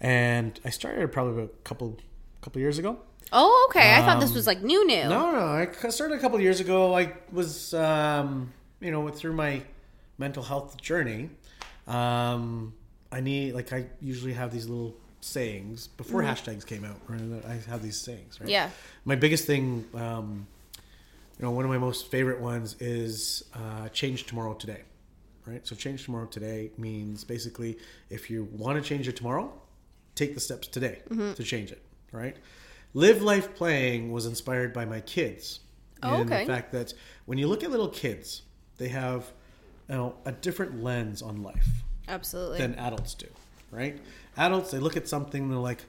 And I started probably a couple couple years ago. Oh, okay. I thought this was like new, new. Um, No, no. I started a couple years ago. I was, um, you know, with through my mental health journey. Um, I need, like, I usually have these little sayings before hashtags came out. Right? I have these sayings, right? Yeah. My biggest thing, um, you know, one of my most favorite ones is uh, change tomorrow today. Right? So, change tomorrow today means basically if you want to change it tomorrow, take the steps today to change it. Right? Live Life Playing was inspired by my kids. Oh, and okay. The fact that when you look at little kids, they have you know, a different lens on life Absolutely. than adults do, right? Adults, they look at something, they're like,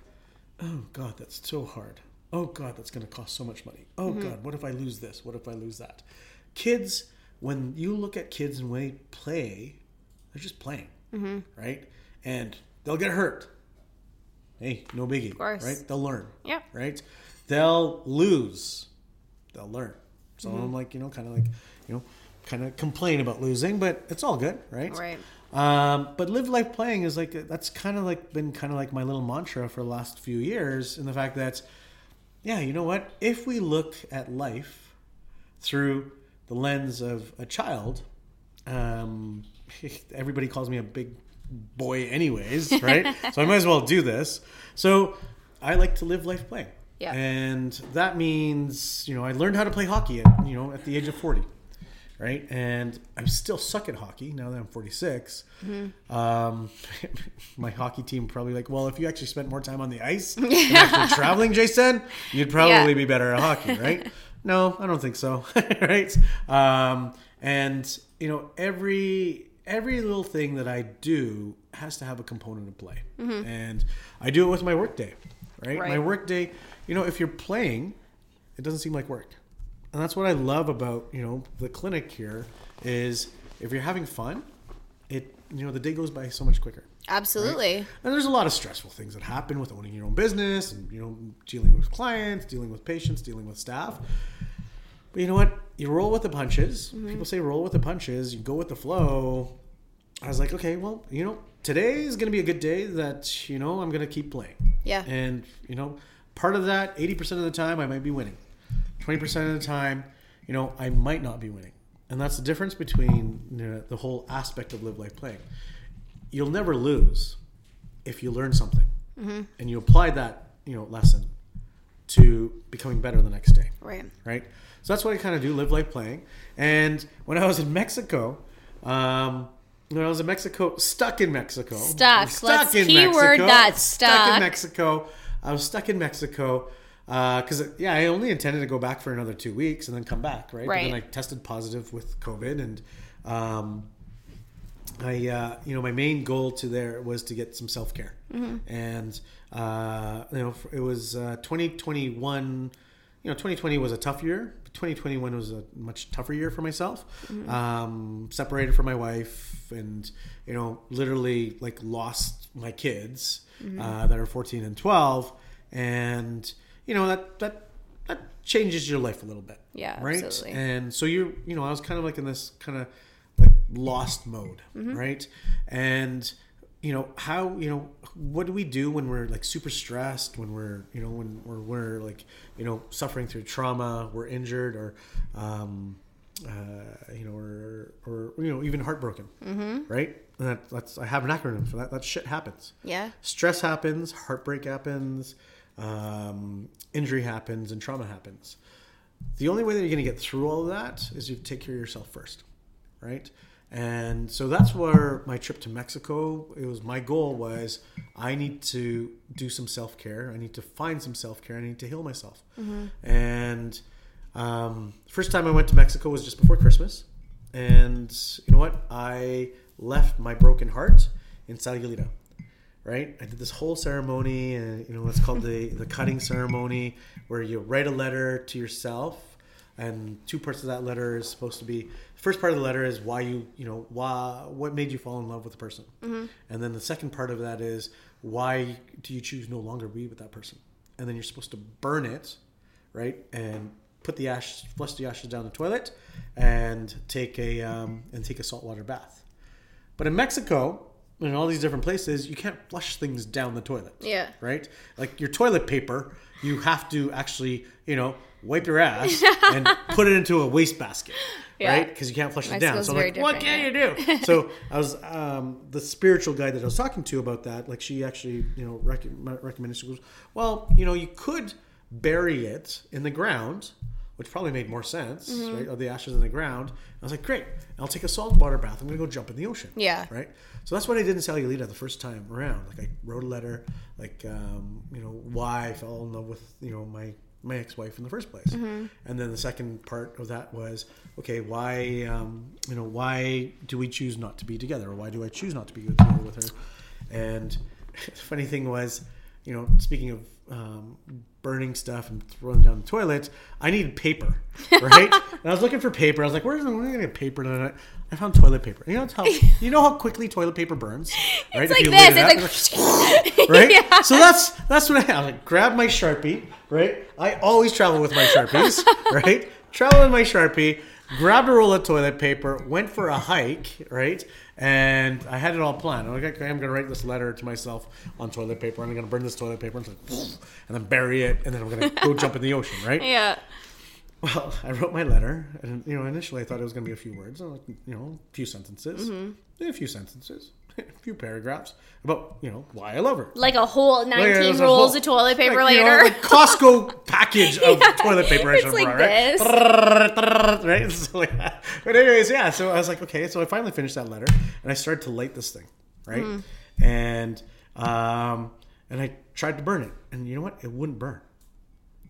oh God, that's so hard. Oh God, that's going to cost so much money. Oh mm-hmm. God, what if I lose this? What if I lose that? Kids, when you look at kids and when they play, they're just playing, mm-hmm. right? And they'll get hurt. Hey, no biggie, course. right? They'll learn, Yeah. right? They'll lose, they'll learn. So mm-hmm. I'm like, you know, kind of like, you know, kind of complain about losing, but it's all good, right? Right. Um, but live life playing is like that's kind of like been kind of like my little mantra for the last few years, in the fact that, yeah, you know what? If we look at life through the lens of a child, um, everybody calls me a big boy, anyways, right? so I might as well do this. So I like to live life playing. Yeah. And that means, you know, I learned how to play hockey at, you know, at the age of 40 right? And I'm still suck at hockey now that I'm 46. Um, my hockey team probably like, well, if you actually spent more time on the ice than actually traveling, Jason, you'd probably Yeah. be better at hockey, right? no, I don't think so, right? Um, and you know, every every little thing that I do has to have a component of play, and I do it with my workday, right? My Right. workday, you know, if you're playing, it doesn't seem like work and that's what I love about you know the clinic here is if you're having fun, it you know the day goes by so much quicker. Absolutely. And there's a lot of stressful things that happen with owning your own business and you know dealing with clients, dealing with patients, dealing with staff. But you know what? You roll with the punches. Mm-hmm. People say roll with the punches. You go with the flow. I was like, okay, well, you know, today is going to be a good day that you know I'm going to keep playing. Yeah. And you know, part of that, 80% of the time, I might be winning. 20% of the time, you know, I might not be winning. And that's the difference between you know, the whole aspect of live life playing. You'll never lose if you learn something and you apply that, you know, lesson to becoming better the next day Right. right? So that's what I kind of do, live life playing. And when I was in Mexico, um, when I was in Mexico, stuck in Mexico, Stuck. Let's keyword that, stuck stuck. in Mexico. I was stuck in Mexico because yeah, I only intended to go back for another two weeks and then come back, right? But then I tested positive with COVID, and um, I, uh, you know, my main goal to there was to get some self care, and uh, you know, it was uh, 2021. You know, 2020 was a tough year. 2021 was a much tougher year for myself. Um, separated from my wife, and you know, literally like lost my kids uh, that are 14 and 12, and you know that that that changes your life a little bit. Yeah, right. absolutely. And so you're you know, I was kind of like in this kind of like lost mode, Mm-hmm. right? And you know how you know what do we do when we're like super stressed when we're you know when we're, we're like you know suffering through trauma we're injured or um uh you know or or you know even heartbroken Mm-hmm. right and that, that's i have an acronym for that that shit happens Yeah. stress happens, heartbreak happens, um, injury happens, and trauma happens. The only way that you're going to get through all of that is you take care of yourself first, right? And so that's where my trip to Mexico. It was my goal was I need to do some self care. I need to find some self care. I need to heal myself. And um, first time I went to Mexico was just before Christmas, and you know what? I left my broken heart in Sayulita right? I did this whole ceremony, and you know what's called the the cutting ceremony, where you write a letter to yourself, and two parts of that letter is supposed to be. The first part of the letter is why you you know why what made you fall in love with the person, and then the second part of that is why do you choose no longer be with that person, and then you're supposed to burn it, right, and put the ash flush the ashes down the toilet, and take a um, and take a saltwater bath. But in Mexico, in all these different places, you can't flush things down the toilet. Yeah. Right? Like your toilet paper, you have to actually, you know, wipe your ass and put it into a wastebasket. Yeah. Right? Because you can't flush it down. So I'm like, what can you do? so I was um, the spiritual guide that I was talking to about that. Like she actually, you know, rec- recommended. She goes, well, you know, you could bury it in the ground, which probably made more sense, Mm-hmm. right? Of the ashes in the ground. I was like, great. I'll take a saltwater bath. I'm gonna go jump in the ocean. Yeah. Right. So that's what I did in Sayulita the first time around. Like I wrote a letter, like um, you know why I fell in love with you know my my ex-wife in the first place, and then the second part of that was okay, why um, you know why do we choose not to be together, or why do I choose not to be together with her? And the funny thing was, you know, speaking of um, burning stuff and throwing down the toilet, I needed paper, right? and I was looking for paper. I was like, "Where's the, where am I gonna get paper?" And I found toilet paper. You know how you know how quickly toilet paper burns, right? It's If like this. It's like right? So that's that's what I, I like, grab my sharpie, right? I always travel with my sharpies, right? Travel with my sharpie, grabbed a roll of toilet paper, went for a hike, right? And I had it all planned. I'm like, okay, I'm gonna write this letter to myself on toilet paper. And I'm gonna burn this toilet paper and, and then bury it, and then I'm gonna go jump in the ocean, right? yeah. Well, I wrote my letter, and you know, initially I thought it was going to be a few words, like you know, a few sentences, mm-hmm. a few sentences, a few paragraphs about you know why I love her. Like a whole 19 was a rolls whole- of toilet paper like, you know, later. like Costco package of toilet paper. I It's like brought, right? right? So, like, but anyways, yeah. So I was like, okay. So I finally finished that letter, and I started to light this thing, right? And um, and I tried to burn it, and you know what? It wouldn't burn.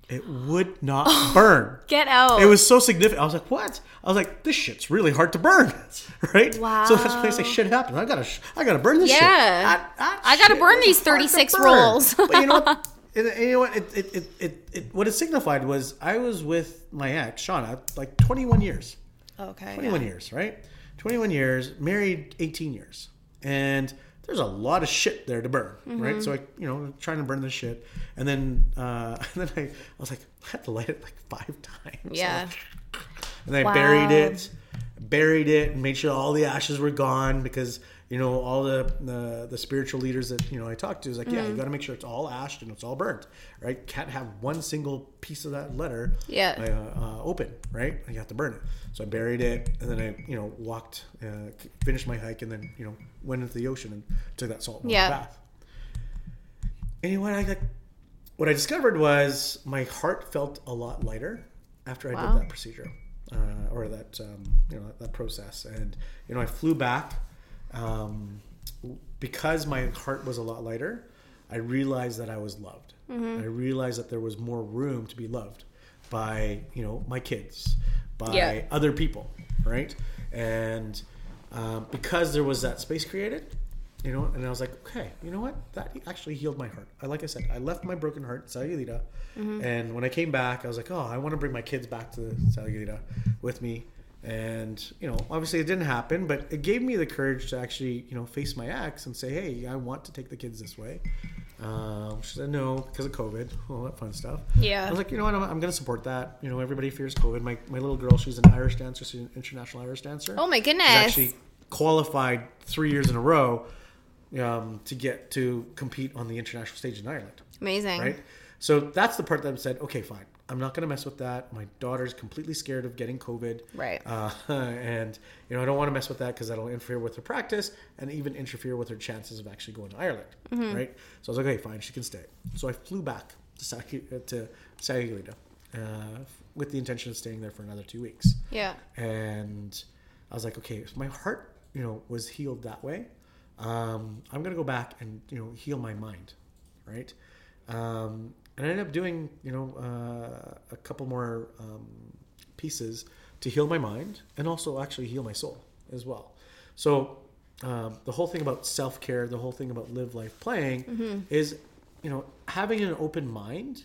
It would not oh, burn. Get out. It was so significant. I was like, "What?" I was like, "This shit's really hard to burn, right?" Wow. So that's when I say shit happens. I gotta, sh- I gotta burn this shit. Yeah. That- that I gotta burn these 36 burn. rolls. but you know what? It, you know what? It, it, it, it, it, what it signified was I was with my ex, Shauna, like 21 years. okay. 21 years, right? 21 years, married 18 years. And there's a lot of shit there to burn, Mm-hmm. right? So I, you know, trying to burn this shit. And then, uh, and then I, I was like, I had to light it like five times. Yeah. And then I Wow. buried it, buried it, and made sure all the ashes were gone because you know all the the, the spiritual leaders that you know I talked to is like, yeah, Mm-hmm. you got to make sure it's all ashed and it's all burnt, right? Can't have one single piece of that letter, Yeah. uh, uh, open, right? You have to burn it. So I buried it, and then I you know walked, uh, finished my hike, and then you know went into the ocean and took that salt Yeah. bath. Anyway, I got what I discovered was my heart felt a lot lighter after I Wow. did that procedure uh, or that um, you know that process, and you know I flew back um, because my heart was a lot lighter. I realized that I was loved. I realized that there was more room to be loved by you know my kids, by Yeah. other people, right? And um, because there was that space created, you know, and I was like, okay, you know what? That actually healed my heart. I like I said, I left my broken heart in Sayulita, and when I came back, I was like, oh, I want to bring my kids back to Sayulita with me. And you know, obviously it didn't happen, but it gave me the courage to actually, you know, face my ex and say, hey, I want to take the kids this way. Um, she said no because of COVID, all that fun stuff. Yeah. I was like, you know what? I'm, I'm going to support that. You know, everybody fears COVID. My, my little girl, she's an Irish dancer, she's an international Irish dancer. Oh my She's goodness. actually qualified three years in a row um, to get to compete on the international stage in Ireland. Amazing. Right. So that's the part that I said, okay, fine. I'm not going to mess with that. My daughter's completely scared of getting COVID. Right. Uh, and, you know, I don't want to mess with that because that'll interfere with her practice and even interfere with her chances of actually going to Ireland. Mm-hmm. Right. So I was like, okay, fine. She can stay. So I flew back to, Sa- uh, to uh, with the intention of staying there for another two weeks Yeah. and I was like, okay, if my heart, you know, was healed that way, um, I'm gonna go back and you know heal my mind, right? Um, and I ended up doing you know uh, a couple more um, pieces to heal my mind and also actually heal my soul as well. So um, the whole thing about self care, the whole thing about live life playing, is you know having an open mind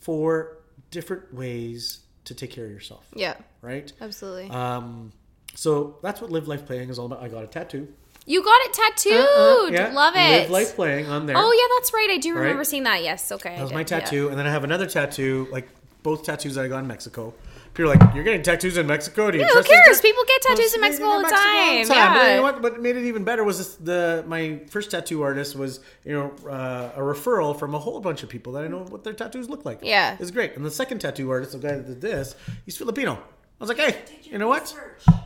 for different ways to take care of yourself Yeah. right? Absolutely. Um, so that's what live life playing is all about. I got a tattoo. You got it tattooed. Uh, yeah, Love it. Live life playing on there. Oh yeah, that's right. I do remember Right? seeing that. Yes. Okay. that was my tattoo, and then I have another tattoo, like both tattoos that I got in Mexico. People are like, "You're getting tattoos in Mexico? Do you Yeah, who cares? guy?" People get tattoos in Mexico all the Mexico time. But Yeah. you know what? What made it even better was this, the my first tattoo artist was you know uh, a referral from a whole bunch of people that I know what their tattoos look like. Yeah. it's great. And the second tattoo artist, the guy that did this, he's Filipino. I was like, hey, you know what?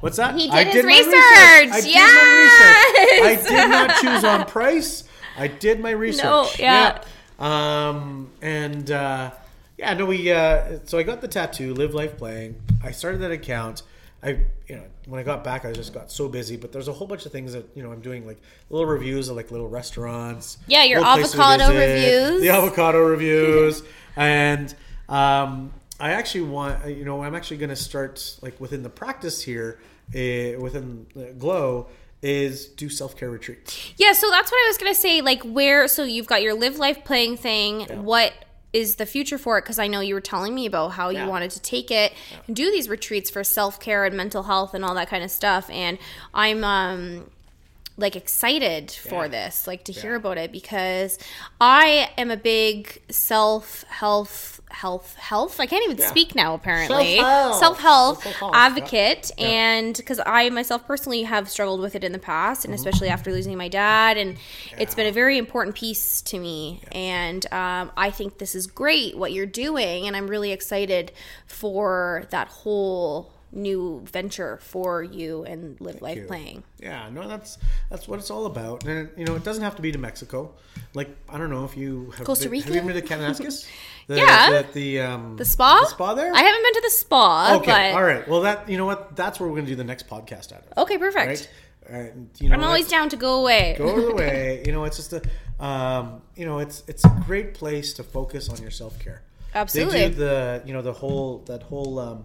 What's that? He I did his my research. I did Yes. my research. I did not choose on price. I did my research. yeah. Yeah. Um, and uh, yeah, no, we. Uh, so I got the tattoo, live life playing. I started that account. I, you know, when I got back, I just got so busy. But there's a whole bunch of things that you know I'm doing, like little reviews of like little restaurants. Yeah, your little places to avocado reviews. The avocado reviews, and um, I actually want. You know, I'm actually going to start like within the practice here, uh, within uh, Glow, is do self care retreats. Yeah, so that's what I was gonna say. Like, where? So you've got your live life playing thing. What is the future for it? Because I know you were telling me about how you wanted to take it and do these retreats for self care and mental health and all that kind of stuff. And I'm um like excited for Yeah. this, like to hear about it because I am a big self health health health. I can't even speak now apparently. Self-help. Health yeah. advocate and because I myself personally have struggled with it in the past Mm-hmm. and especially after losing my dad and it's been a very important piece to me and um, I think this is great what you're doing and I'm really excited for that whole new venture for you and live life you. playing. Yeah, no, that's that's what it's all about. And you know, it doesn't have to be to Mexico. Like I don't know if you have Costa been, have you been to? The, Yeah. The, the um The spa? The spa there. I haven't been to the spa, okay. but All right. Well, that you know what? That's where we're gonna do the next podcast out of. okay, perfect. Right. And, you know I'm always down to go away. go away. You know, it's just a, um, you know, it's it's a great place to focus on your self care. Absolutely. They do the, you know, the whole that whole um,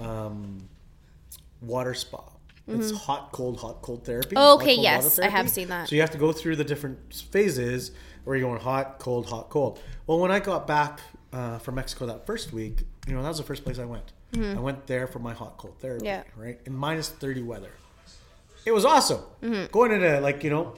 um, water spa. It's hot, cold, hot, cold therapy. Oh, Hot, okay, cold yes, water I have seen that. So you have to go through the different phases where you're going hot, cold, hot, cold. Well, when I got back uh, from Mexico that first week, you know, that was the first place I went. I went there for my hot, cold therapy. Mm-hmm. Yeah. Right, in minus thirty weather. It was awesome. Mm-hmm. Going into like you know,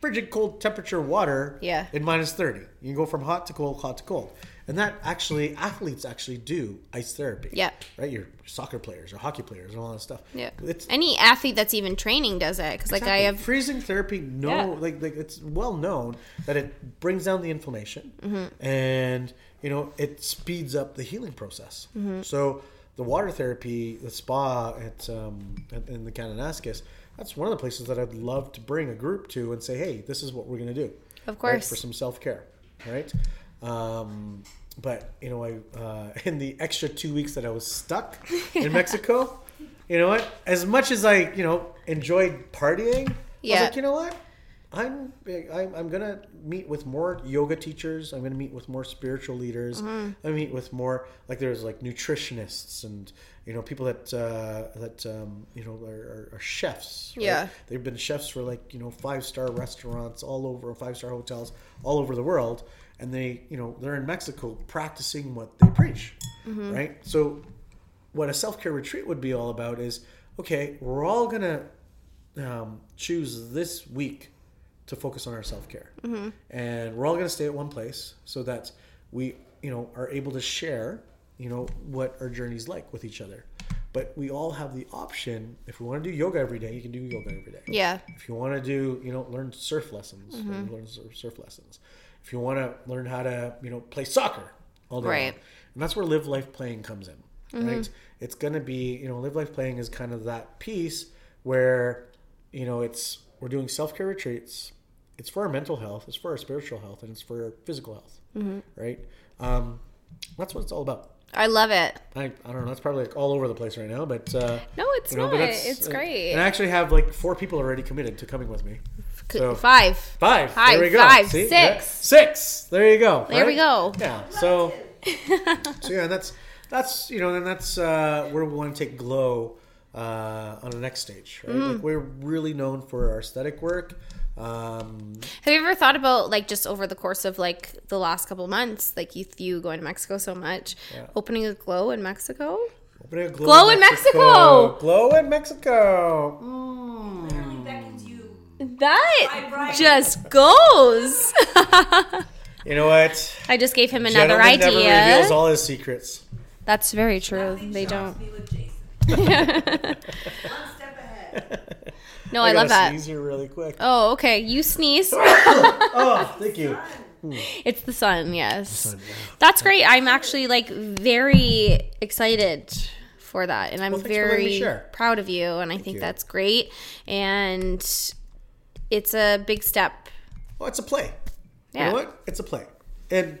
frigid cold temperature water. Yeah. In minus thirty, you can go from hot to cold, hot to cold, and that actually athletes actually do ice therapy. Yeah. Right. Your soccer players or hockey players and all that stuff. Yeah. It's Any athlete that's even training does it because, like, I have freezing therapy. No, Yeah. like like it's well known that it brings down the inflammation, Mm-hmm. and you know it speeds up the healing process. Mm-hmm. So the water therapy, the spa at um, at- in the Kananaskis, that's one of the places that I'd love to bring a group to and say, hey, this is what we're going to do. Of right, course. for some self care, right? Um, but you know, I uh, in the extra two weeks that I was stuck in Mexico, you know what? As much as I you know enjoyed partying, I Yeah. was like, you know what? I'm I'm, I'm gonna meet with more yoga teachers. I'm gonna meet with more spiritual leaders. Mm-hmm. I meet with more like there's like nutritionists and you know people that uh, that um, you know are, are, are chefs. right? Yeah. they've been chefs for like you know five star restaurants all over five star hotels all over the world, and they you know they're in Mexico practicing what they preach, right? So what a self care retreat would be all about is okay, we're all gonna um, choose this week to focus on our self care, and we're all gonna stay at one place so that we you know are able to share you know what our journey's like with each other. But we all have the option. If we want to do yoga every day, you can do yoga every day. yeah, If you want to do, you know, learn surf lessons, Mm-hmm. learn surf lessons. If you want to learn how to, you know, play soccer all day, Right. long. and that's where live life playing comes in, Mm-hmm. right? It's gonna be, you know, live life playing is kind of that piece where, you know, it's we're doing self care retreats. It's for our mental health, it's for our spiritual health, and it's for our physical health, Mm-hmm. right? Um, that's what it's all about. I love it. I, I don't know. That's probably like all over the place right now, but uh, No, it's you know, not. It's uh, great. And I actually have like four people already committed to coming with me. So Five. five. Five, There we go. five, See? six. Yeah. Six. There you go. There we go. Yeah. So, so yeah, that's that's you know, and that's uh, where we want to take Glow uh, on the next stage. Right? Mm. Like we're really known for our aesthetic work. Um, Have you ever thought about like just over the course of like the last couple months, like you, you going to Mexico so much, opening a glow in Mexico? opening a glow, Glow in Mexico! Glow in Mexico. Mm. That just goes. You know what? I just gave him another Gentleman never reveals all his secrets. That's very true. They don't. No, I, love that. Sneeze here really quick. Oh, okay. You sneeze. Oh, thank you. Hmm. It's the sun, yes. That's great. I'm actually like very excited for that. And I'm Well, thanks for letting me very share. proud of you. And I think you. that's great. And it's a big step. Well, it's a play. You know what? It's a play, and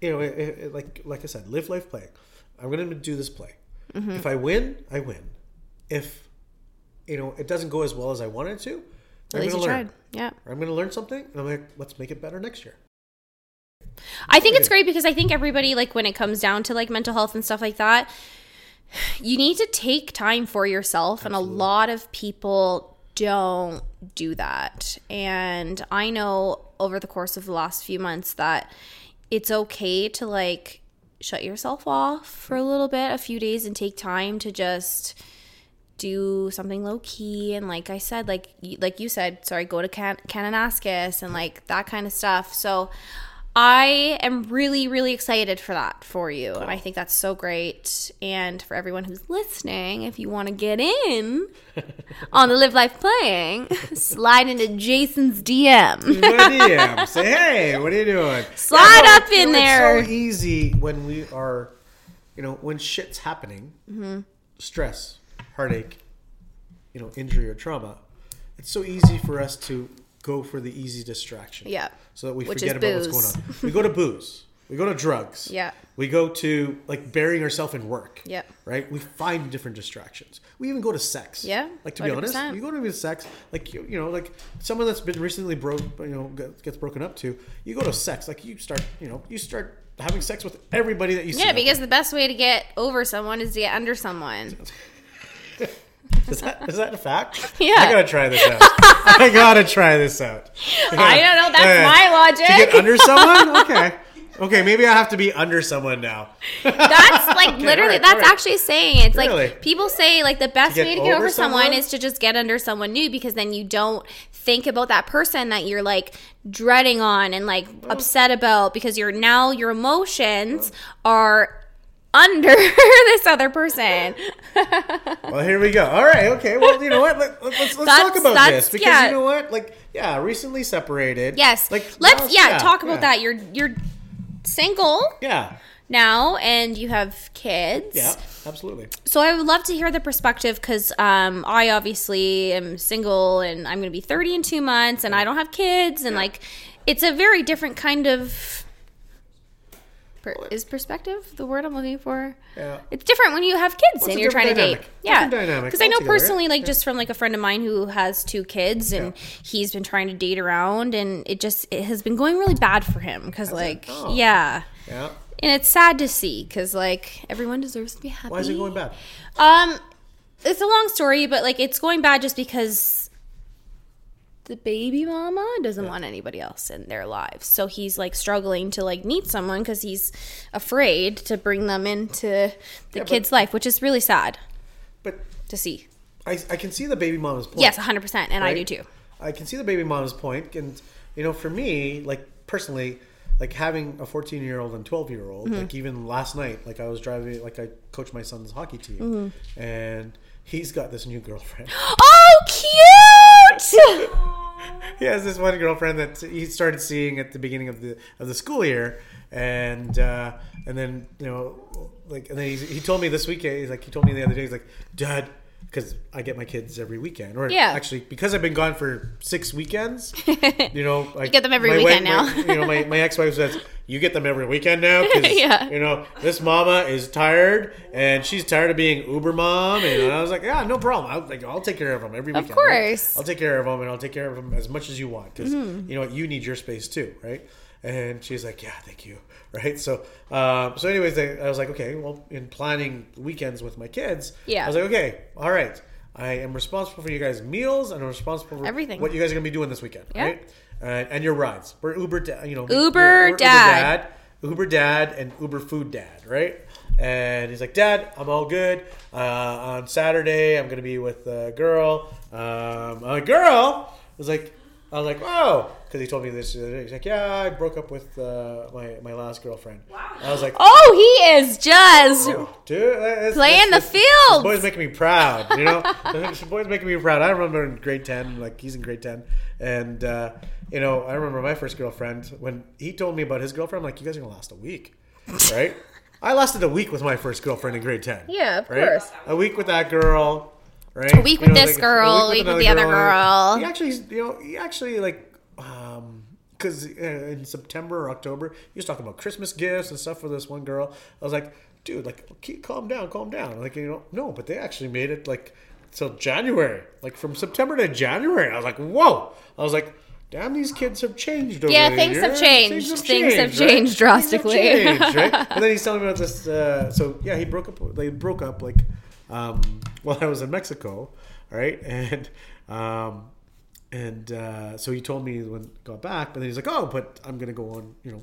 you know, it, it, like like I said, live life play. I'm going to do this play. Mm-hmm. If I win, I win. If you know it doesn't go as well as I wanted to, At I'm going to learn. tried. Yeah. I'm going to learn something, and I'm like, let's make it better next year. I think it's great because I think everybody like when it comes down to like mental health and stuff like that, you need to take time for yourself and a lot of people don't do that. And I know over the course of the last few months that it's okay to like shut yourself off for a little bit, a few days and take time to just do something low key and like I said like like you said sorry go to Can- Kananaskis and like that kind of stuff so I am really really excited for that for you and I think that's so great and for everyone who's listening if you want to get in on the live life playing slide into Jason's DM idea. Say, hey, what are you doing? Slide no, up in know, there. It's so easy when we are, you know, when shit's happening. Mm-hmm. stress, heartache, you know, injury or trauma, it's so easy for us to go for the easy distraction. Yeah. So that we Which forget about what's going on. We go to booze. We go to drugs. Yeah. We go to like burying ourselves in work. Yeah. Right? We find different distractions. We even go to sex. Yeah, Like to be honest, you go to sex, like you, you know, like someone that's been recently broke, you know, gets broken up to. You go to sex, like you start, you know, you start having sex with everybody that you see. Yeah, because the best way to get over someone is to get under someone. is that is that a fact? Yeah. I gotta try this out. I gotta try this out. I don't know. That's Yeah. my logic. To get under someone? Okay. Okay, maybe I have to be under someone now. That's like Okay, literally. alright, that's alright. actually saying it's Really? like people say like the best way to get over someone someone? is to just get under someone new because then you don't think about that person that you're like dreading on and like Oh. upset about because you're now your emotions oh. are under this other person. Well, here we go. All right, okay. Well, you know what? Let, us let's talk about this because yeah. you know what? Like, yeah, recently separated. yes. Like, let's well, yeah, talk about yeah. that. You're you're single Yeah. now and you have kids. Yeah. Absolutely. So I would love to hear the perspective because um, I obviously am single and I'm going to be 30 in two months and I don't have kids and like it's a very different kind of. Per, is perspective the word I'm looking for? Yeah. It's different when you have kids Well, and you're trying to date. Yeah, because I know altogether, yeah. personally, like just from like a friend of mine who has two kids and he's been trying to date around and it just it has been going really bad for him because like Oh. yeah, Yeah. and it's sad to see because like everyone deserves to be happy. Why is it going bad? Um, it's a long story, but like it's going bad just because the baby mama doesn't want anybody else in their lives. So he's like struggling to like meet someone because he's afraid to bring them into the kid's life, which is really sad But to see. I, I can see the baby mama's point. Yes, 100%. And I do too. I can see the baby mama's point, and you know, for me, like personally, like having a 14 year old and 12 year old, Mm-hmm. like even last night, like I was driving, like I coach my son's hockey team, Mm-hmm. and he's got this new girlfriend. Oh, cute! He has this one girlfriend that he started seeing at the beginning of the of the school year, and uh, and then you know, like, and then he's, he told me this weekend, he's like, he told me the other day, he's like, Dad, because I get my kids every weekend, or Yeah. actually because I've been gone for six weekends, you know, I get them every weekend wife- now. my- you know, my, my ex wife says. You get them every weekend now because Yeah. you know this mama is tired and she's tired of being Uber mom and I was like yeah no problem I'll, like, I'll take care of them every Of weekend right? course. I'll take care of them and I'll take care of them as much as you want because Mm-hmm. you know what you need your space too, right? And she's like, yeah, thank you, right? So, um, so anyways, I, I was like, okay, well, in planning weekends with my kids, Yeah. I was like, okay, all right, I am responsible for you guys' meals and I'm responsible for Everything. what you guys are gonna be doing this weekend, Yeah. right? Uh, and your rides. We're Uber, da- you know, Uber we're- we're dad. dad, Uber dad, and Uber food dad, right? And he's like, Dad, I'm all good. Uh, on Saturday, I'm gonna be with a girl. Um, a girl was like, I was like, oh, because he told me this the other day. He's like, yeah, I broke up with uh, my my last girlfriend. Wow. I was like, Oh, he is just dude, that's, playing that's- the this field. boy's making me proud. You know, this boy's making me proud. I remember in grade ten, like he's in grade ten, and uh, you know, I remember my first girlfriend when he told me about his girlfriend. I'm like, you guys are gonna last a week, right? I lasted a week with my first girlfriend in grade ten. Yeah, of right? course. A week with that girl. Right? A week with this girl, a week with the other girl. He actually, you know, he actually like, um, because uh, in September or October, he was talking about Christmas gifts and stuff for this one girl. I was like, dude, like, keep, calm down, calm down. Like, you know, no, but they actually made it like till January, like from September to January. I was like, whoa. I was like. Damn, these kids have changed over Yeah, the things have changed. Things have right? changed drastically. Things have changed, right? And then he's telling me about this. Uh, so yeah, he broke up. They broke up like um, while I was in Mexico, right? And um, and uh, so he told me when got back, but then he's like, "Oh, but I'm gonna go on, you know,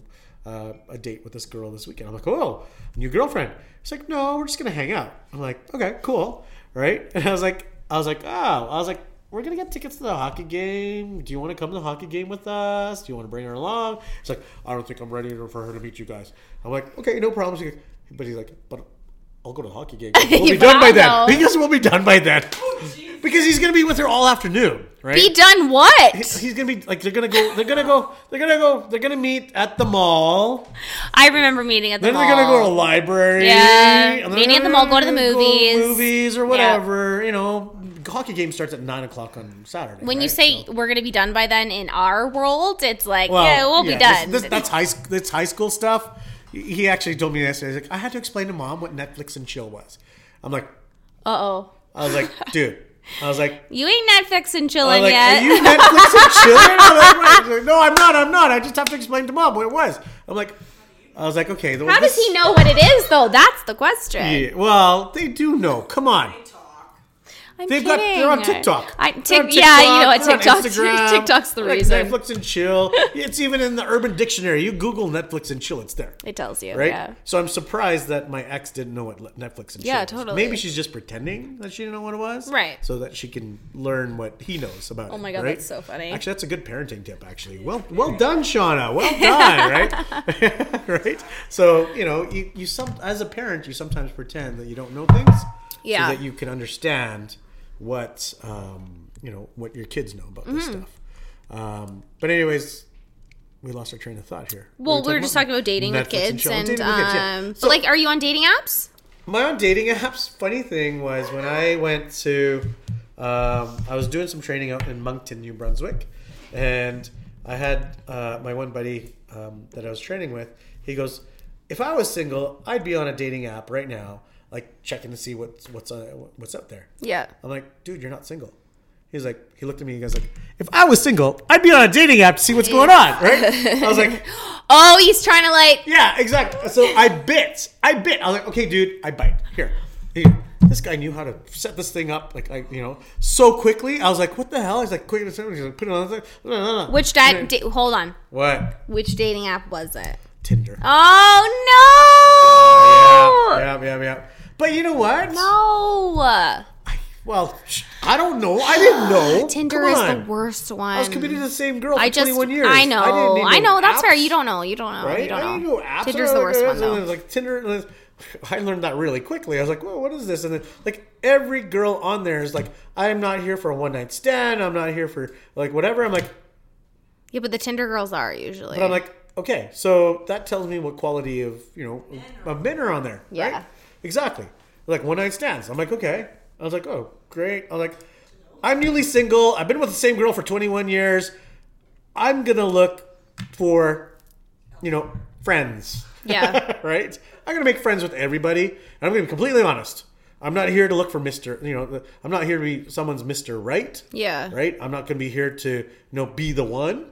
uh, a date with this girl this weekend." I'm like, "Oh, new girlfriend?" He's like, "No, we're just gonna hang out." I'm like, "Okay, cool, right?" And I was like, "I was like, oh, I was like." We're gonna get tickets to the hockey game. Do you want to come to the hockey game with us? Do you want to bring her along? He's like, I don't think I'm ready for her to meet you guys. I'm like, okay, no problem. He's like- But he's like, but I'll go to the hockey game. We'll be done by found then. Because we'll be done by then. Oh, because he's gonna be with her all afternoon, right? Be done what? he's gonna be like they're gonna go they're gonna go they're gonna go they're gonna meet at the mall I remember meeting at the mall. then mall. they're gonna go to the library Yeah, and then meeting they're at the mall, go to the gonna movies. movies or whatever you know hockey game starts at nine o'clock on saturday when you right? say So- we're gonna be done by then in our world, it's like well, yeah, we'll be yeah, done. this- this- that's high sc- that's high school stuff he actually told me yesterday he's like i had to explain to mom what netflix and chill was i'm like uh oh, i was like dude i was like you ain't Netflix and I chilling was like, yet. are you Netflix and chilling? I'm like, "Wait." He's like, no, I'm not. I'm not. I just have to explain to mom what it was. I'm like, I was like, okay. How does he know what it is though? That's the question. Yeah, well, they do know. Come on. I'm They've kidding. got they're on TikTok. I, They're Tic- on yeah, you know what they're TikTok's the Like reason. Netflix and chill. It's even in the Urban Dictionary. You Google Netflix and chill, it's there. It tells you, Right? yeah. So I'm surprised that my ex didn't know what Netflix and chill Yeah, was. totally. Maybe she's just pretending that she didn't know what it was. Right. So that she can learn what he knows about. Oh my God, right? that's so funny. Actually, that's a good parenting tip, actually. Well well done, Shauna. Well done, right? right? So, you know, you, you some as a parent, you sometimes pretend that you don't know things. Yeah. So that you can understand what um, you know, what your kids know about this Mm-hmm. stuff. Um, but anyways, we lost our train of thought here. Well, we were just talking about dating with kids, and, with kids, yeah. um, So- but like, are you on dating apps? my on dating apps. Funny thing was when I went to, um, I was doing some training out in Moncton, New Brunswick, and I had uh, my one buddy um, that I was training with. He goes, "If I was single, I'd be on a dating app right now, like checking to see what's what's uh, what's out there." Yeah. I'm like, "Dude, you're not single." He's like, he looked at me. And he goes like, "If I was single, I'd be on a dating app to see what's going on." Right? I was like. Oh, he's trying to like. Yeah, exactly. So I bit. I bit. I was like, okay, dude, I bite. Here. Here. This guy knew how to set this thing up, like, I, you know, so quickly. I was like, what the hell? He's like, quick, he's like, put it on. the No, no, no. Which di- da- hold on. What? Which dating app was it? Tinder. Oh no! Yeah, Yeah, yeah, yeah. But you know what? No. Well, I don't know. I didn't know. Tinder is the worst one. I was committed to the same girl for I just, 21 years. I know, didn't need I, no know. That's apps, fair. You don't know. You don't know. Right? You don't I know. didn't know apps. Tinder's the was worst one though. Like Tinder, I learned that really quickly. I was like, "Whoa, what is this?" And then, like, every girl on there is like, "I am not here for a one night stand. I'm not here for like whatever." I'm like, Yeah, but the Tinder girls are usually. but I'm like, okay, so that tells me what quality of you know of men are on there. Yeah. Right? Exactly. Like one night stands. I'm like, okay. I was like, oh, great. I'm like, I'm newly single. I've been with the same girl for 21 years. I'm gonna look for, you know, friends. Yeah. right. I'm gonna make friends with everybody. And I'm gonna be completely honest. I'm not here to look for Mister. You know, I'm not here to be someone's Mister Right. Yeah. Right. I'm not gonna be here to you know be the one.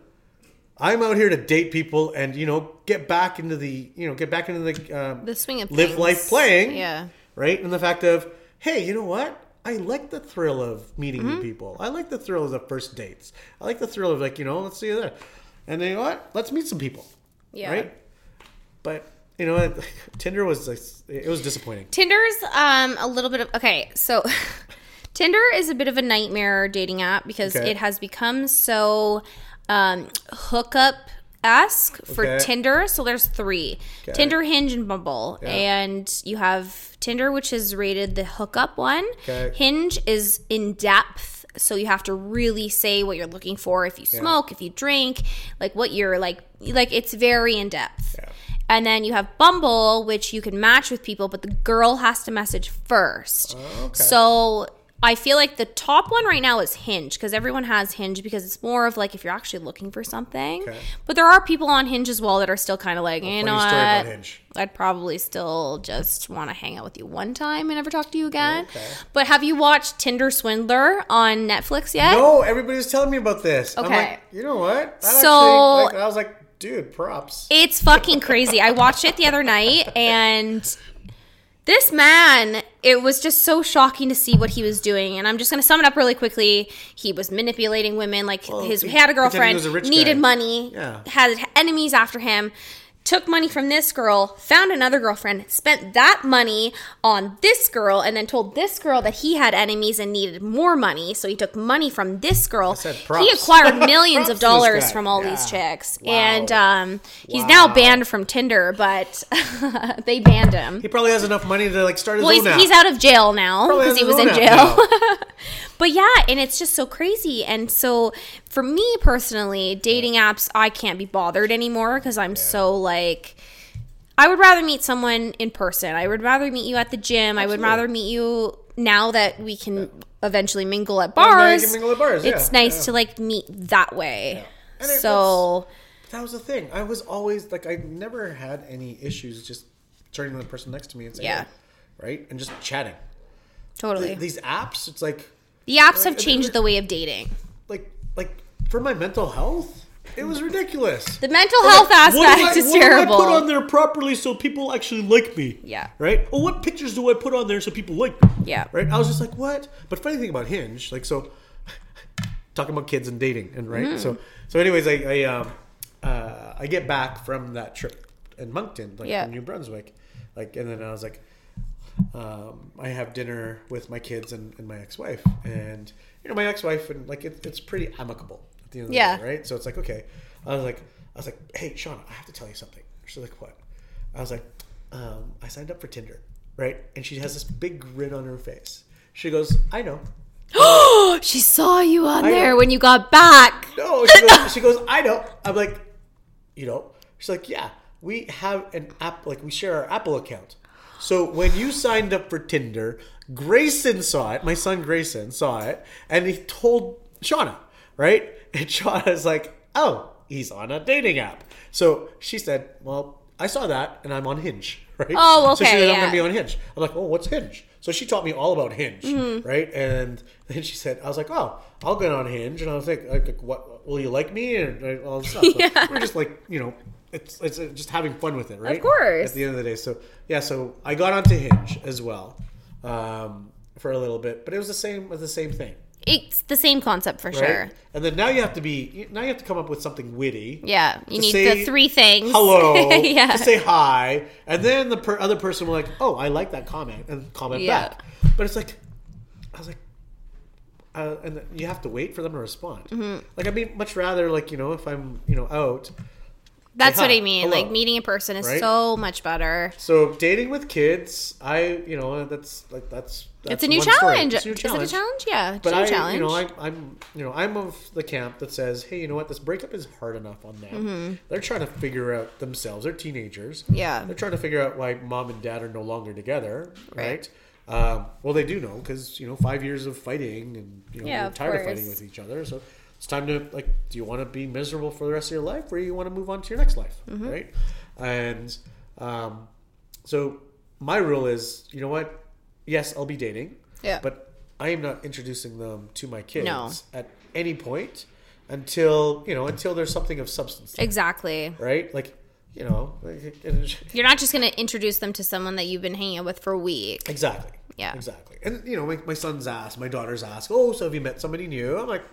I'm out here to date people and you know get back into the you know get back into the um, The swing of live things. life playing. Yeah. Right. And the fact of hey, you know what? I like the thrill of meeting Mm-hmm. new people. I like the thrill of the first dates. I like the thrill of like you know let's see that. And then you know what? Let's meet some people. Yeah. Right. But you know what? Tinder was like, it was disappointing. Tinder's um a little bit of okay, so Tinder is a bit of a nightmare dating app because Okay. it has become so um hookup ask for Okay. Tinder. So there's three. Tinder, Hinge, and Bumble. And you have Tinder, which is rated the hookup one. Okay. Hinge is in depth. So you have to really say what you're looking for if you smoke, if you drink, like what you're like like it's very in depth. And then you have Bumble, which you can match with people, but the girl has to message first. So I feel like the top one right now is Hinge because everyone has Hinge because it's more of like if you're actually looking for something. Okay. But there are people on Hinge as well that are still kind of like, you know funny story about what? I'd probably still just want to hang out with you one time and never talk to you again. But have you watched Tinder Swindler on Netflix yet? No, everybody was telling me about this. I'm Okay. like, you know what? That So- actually, like, I was like, dude, props. It's fucking crazy. I watched it the other night and this man, it was just so shocking to see what he was doing. And I'm just going to sum it up really quickly. He was manipulating women like his he he had a girlfriend, a needed guy. money, Yeah. had enemies after him. Took money from this girl, found another girlfriend, spent that money on this girl, and then told this girl that he had enemies and needed more money. So he took money from this girl. He acquired millions of dollars from all Yeah. these chicks. Wow. And um, he's now banned from Tinder, but they banned him. He probably has enough money to like start his Well, he's, he's out of jail now because he was in own jail. But yeah, and it's just so crazy. And so for me personally, dating apps, I can't be bothered anymore because I'm so like. I would rather meet someone in person. I would rather meet you at the gym. I would rather meet you now that we can eventually mingle at bars. can mingle at bars, It's yeah, nice yeah. to like meet that way. It- So That was the thing. I was always like, I never had any issues just turning to the person next to me and saying, Yeah. "Hey," right, and just chatting. totally. These apps, it's like, The apps have changed the way of dating. like, like for my mental health, it was ridiculous. The mental health aspect What do I- is what do terrible. I put on there properly so people actually like me? Yeah. Right? Well, what pictures do I put on there so people like me? Yeah. Right? I was just like, what? But funny thing about Hinge, like, so talking about kids and dating, and right? Mm-hmm. So, so anyways, I, I, um, uh, I get back from that trip in Moncton, like Yeah. from New Brunswick, like, and then I was like, um, I have dinner with my kids and, and my ex-wife, and you know, my ex-wife, and like, it, it's pretty amicable at the end of Yeah. day, right? So it's like, okay, I was like, I was like, hey, Sean, I have to tell you something. She's like, what? I was like, um, I signed up for Tinder, right? And she has this big grin on her face. She goes, I know. she saw you on I there know. when you got back. No, she goes, she goes, I know. I'm like, you know? She's like, yeah, we have an app, like we share our Apple account. So when you signed up for Tinder, Grayson saw it. My son Grayson saw it, and he told Shauna, right? And Shauna's like, oh, he's on a dating app. So she said, well, I saw that, and I'm on Hinge, right? Oh, okay. So she said, I'm yeah. gonna be on Hinge. I'm like, oh, what's Hinge? So she taught me all about Hinge, Mm-hmm. right? And then she said, I was like, oh, I'll get on Hinge, and I was like, like what? Will you like me and all this stuff? Yeah. We're just like, you know, it's it's just having fun with it, right? Of course. At the end of the day, so yeah, so I got onto Hinge as well um, for a little bit, but it was the same, was the same thing, It's the same concept for right? sure. And then now you have to be, now you have to come up with something witty. Yeah, you need the three things. Hello. yeah. To say hi, and then the per- other person will like, "Oh, I like that comment," and comment Yeah. back. But it's like, I was like, uh, and you have to wait for them to respond. Mm-hmm. Like I'd be much rather like you know if I'm you know out. That's what I mean. hello. Like meeting in person is Right? so much better. So dating with kids, I you know that's like that's. that's It's a new challenge. It's a new Is it a challenge? Yeah, it's But a new I, challenge. you know, I, I'm, you know, I'm of the camp that says, hey, you know what, this breakup is hard enough on them. They're trying to figure out themselves. They're teenagers. Mm-hmm. Yeah. They're trying to figure out why mom and dad are no longer together, Right. right? Um, well, they do know because you know five years of fighting and you know Yeah, you're of tired of fighting with each other. So it's time to like, do you want to be miserable for the rest of your life, or do you want to move on to your next life, Mm-hmm. right? And um, so my rule is, you know what? Yes, I'll be dating. Yeah. But I am not introducing them to my kids No. at any point until you know until there's something of substance, there, exactly. right? Like you know, You're not just going to introduce them to someone that you've been hanging out with for a week. exactly. Yeah. Exactly. And you know, my, my son's asked, my daughter's asked, oh, so have you met somebody new? I'm like,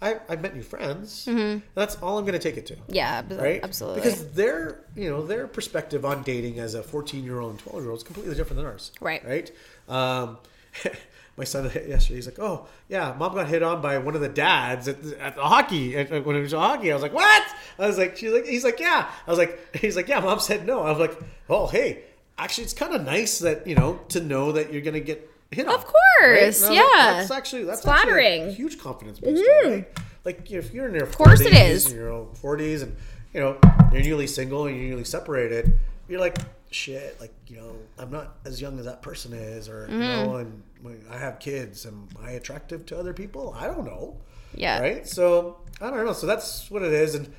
I I've met new friends. Mm-hmm. That's all I'm going to take it to. Yeah, Right? absolutely. Because their, you know, their perspective on dating as a 14 year old and 12 year old is completely different than ours. Right. Right. Um, my son yesterday, he's like, "Oh, yeah, mom got hit on by one of the dads at the, at the hockey at, when it was hockey." I was like, "What?" I was like, "She's like, he's like, yeah." I was like, "He's like, yeah." Mom said no. I was like, "Oh, hey, actually, it's kind of nice that you know to know that you're gonna get hit on." Of course, I yeah. that's actually that's actually flattering. Mm-hmm. huge confidence booster, right? Like if you're in your of course it is. your own 40s and you know you're newly single and you're newly separated you're like shit like you know i'm not as young as that person is or you know Mm-hmm. and when i have kids am i attractive to other people i don't know Yeah. right so i don't know so that's what it is and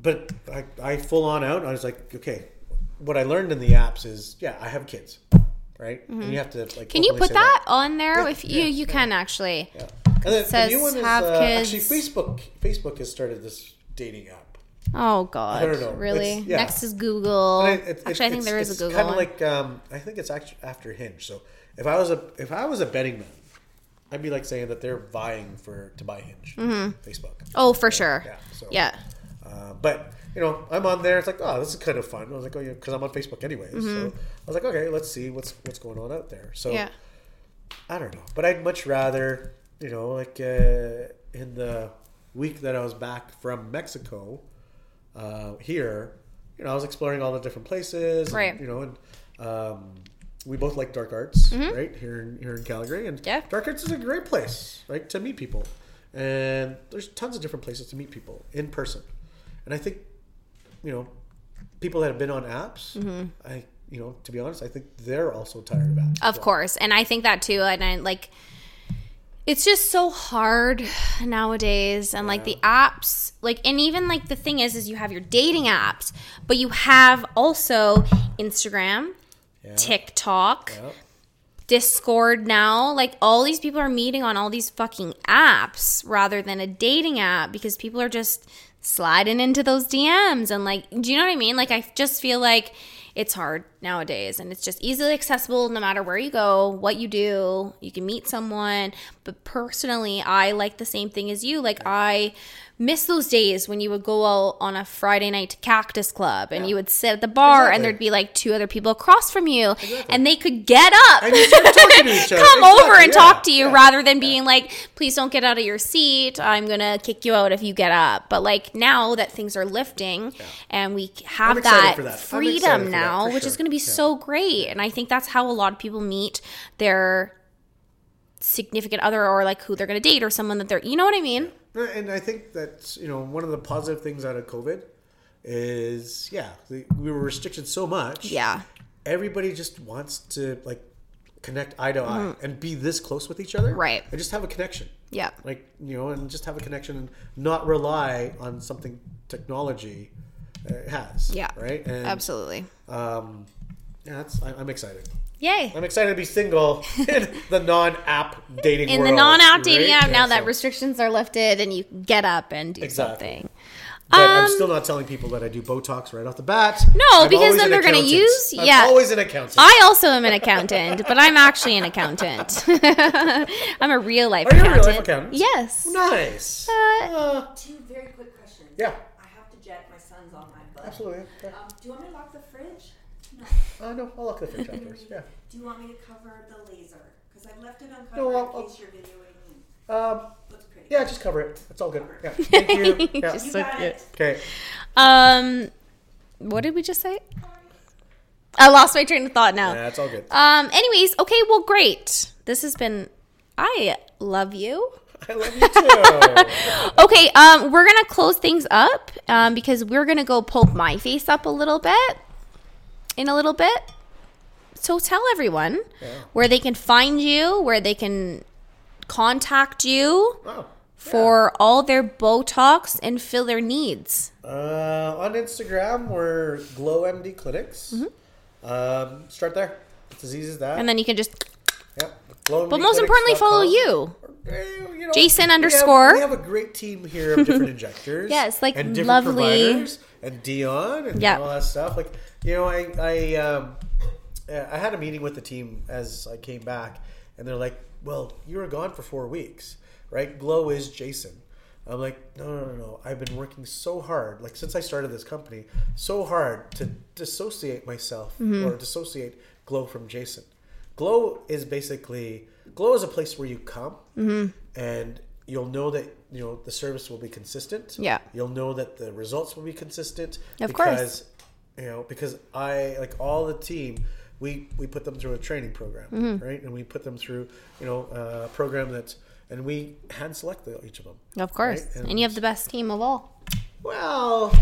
but i, I full on out i was like okay what i learned in the apps is yeah i have kids right and you have to like Mm-hmm. Can you put say that on there? Yeah, if you yeah, you yeah. can actually. yeah. And then says the new one is have uh, kids. actually Facebook. Facebook has started this dating app. Oh God! I don't know. Really? Yeah. Next is Google. And it- it- actually, I think there is a it's Google Kind of like um, I think it's actually after Hinge. So if I was a if I was a betting man, I'd be like saying that they're vying for to buy Hinge. Facebook. oh, for sure. Yeah, so- yeah. Uh, but you know, I'm on there. It's like, oh, this is kind of fun. I was like, oh yeah, because I'm on Facebook anyways. So I was like, okay, let's see what's what's going on out there. So Mm-hmm. Yeah. I don't know, but I'd much rather, you know, like uh, in the week that I was back from Mexico, uh, here, you know, I was exploring all the different places, and, Right. you know, and um, we both like dark arts, right? Here in here in Calgary, and Mm-hmm. Yeah. dark arts is a great place, right, to meet people. And there's tons of different places to meet people in person. And I think, you know, people that have been on apps, Mm-hmm. I, you know, to be honest, I think they're also tired of apps. Of course. And I think that too. And I like, it's just so hard nowadays. And like the apps, like, and even like the thing is, is you have your dating apps, but you have also Instagram, TikTok, Yep. Discord now. Like all these people are meeting on all these fucking apps rather than a dating app because people are just sliding into those DMs and like do you know what I mean? Like I just feel like it's hard nowadays and it's just easily accessible no matter where you go, what you do, you can meet someone. But personally, I like the same thing as you. Like I miss those days when you would go out on a Friday night to Cactus Club and you would sit at the bar and there'd be like two other people across from you and they could get up And you to each other. come over and Exactly, talk to you yeah. rather than being like, please don't get out of your seat. I'm going to kick you out if you get up. But like now that things are lifting and we have that, that. Freedom that, now, for which is going to be Yeah. so great. And I think that's how a lot of people meet their significant other or like who they're going to date or someone that they're, you know what I mean? And I think that you know one of the positive things out of COVID is yeah we were restricted so much. Yeah. everybody just wants to like connect eye to eye and be this close with each other, Mm-hmm. Right. And just have a connection. Yeah. like you know, and just have a connection and not rely on something technology uh, has. Yeah. right. And, Absolutely. Um, yeah, that's I, I'm excited. Yay. I'm excited to be single in the non-app dating In the world, non-app dating right? app, now Yeah, that restrictions are lifted and you get up and do Exactly. something. But Um, I'm still not telling people that I do Botox right off the bat. No, I'm because then they're gonna accountant. use- I'm yeah. always an accountant. I also am an accountant, but I'm actually an accountant. I'm a real life Are you a accountant. real life accountant? Yes. nice. Uh, Uh, Two very quick questions. Yeah. I have to jet. My son's on my butt. absolutely. Um, do you want me to lock the fridge? No. Uh, no, I'll look at the fridge afterwards. Yeah. Do you want me to cover the laser? Because I've left it uncovered No, I'll- in case you're videoing me. Um, Looks pretty. yeah, just cover it. It's all good. Yeah. Thank you. Yeah. Just You so got cute. it. Okay. Um, what did we just say? I lost my train of thought now. Yeah, it's all good. Um. Anyways, okay. Well, great. This has been. I love you. I love you too. Okay. Um. We're gonna close things up. Um. Because we're gonna go poke my face up a little bit. In a little bit. So tell everyone where they can find you, where they can contact you oh. for all their Botox and filler needs. Uh, on Instagram, we're Glow MD Clinics. Um, start there. It's as easy as that. Mm-hmm. And then you can just. Yep. But most importantly, follow you. Eh, you know, Jason we have- underscore. We have a great team here of different injectors. Yes, like and different lovely. providers and Dion and Yeah. all that stuff. Like you know, I I um, uh, I had a meeting with the team as I came back, and they're like, "Well, you were gone for four weeks, right? Glow is Jason." I'm like, no, no, no, no. I've been working so hard, like since I started this company, so hard to dissociate myself Mm-hmm. or dissociate Glow from Jason. Glow is basically Glow is a place where you come Mm-hmm. and you'll know that you know the service will be consistent. Yeah. You'll know that the results will be consistent. Of course. Because, You know, because I like all the team. We, we put them through a training program, Mm-hmm. right? And we put them through, you know, a program that's, and we hand select the, each of them. Of course. Right, And, and- you have the best team of all. Well,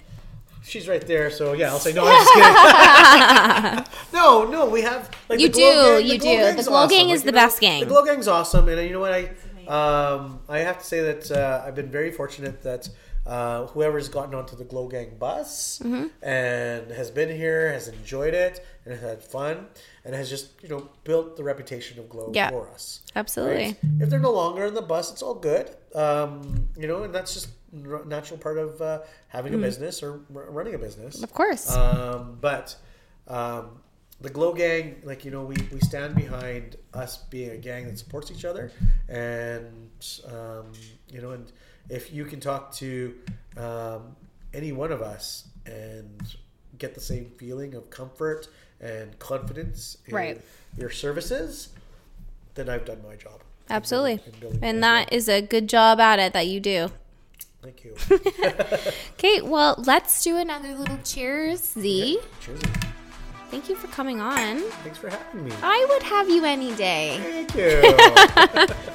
she's right there, so yeah, I'll say no. I'm just kidding. no, no, we have like You the Glow do, Gang- you the Glow do. Gang's The Glow Gang is Like, the you know, best gang. The Glow Gang's awesome, and uh, you know what I, um, I have to say that uh, I've been very fortunate that. Uh, whoever's gotten onto the Glow Gang bus Mm-hmm. and has been here, has enjoyed it, and has had fun, and has just you know built the reputation of Glow Yeah. for us. Absolutely. Right? If they're no longer in the bus, it's all good. Um, you know, and that's just a natural part of uh, having a business or r- running a business. Mm. Of course. Um, but um, the Glow Gang, like you know, we, we stand behind us being a gang that supports each other, and um, you know, and if you can talk to um, any one of us and get the same feeling of comfort and confidence in Right. your services, then I've done my job. Absolutely. And that that is a good job at it that you do. Thank you. Okay, well, let's do another little cheers, Z. Cheers. Thank you for coming on. Thanks for having me. I would have you any day. Thank you.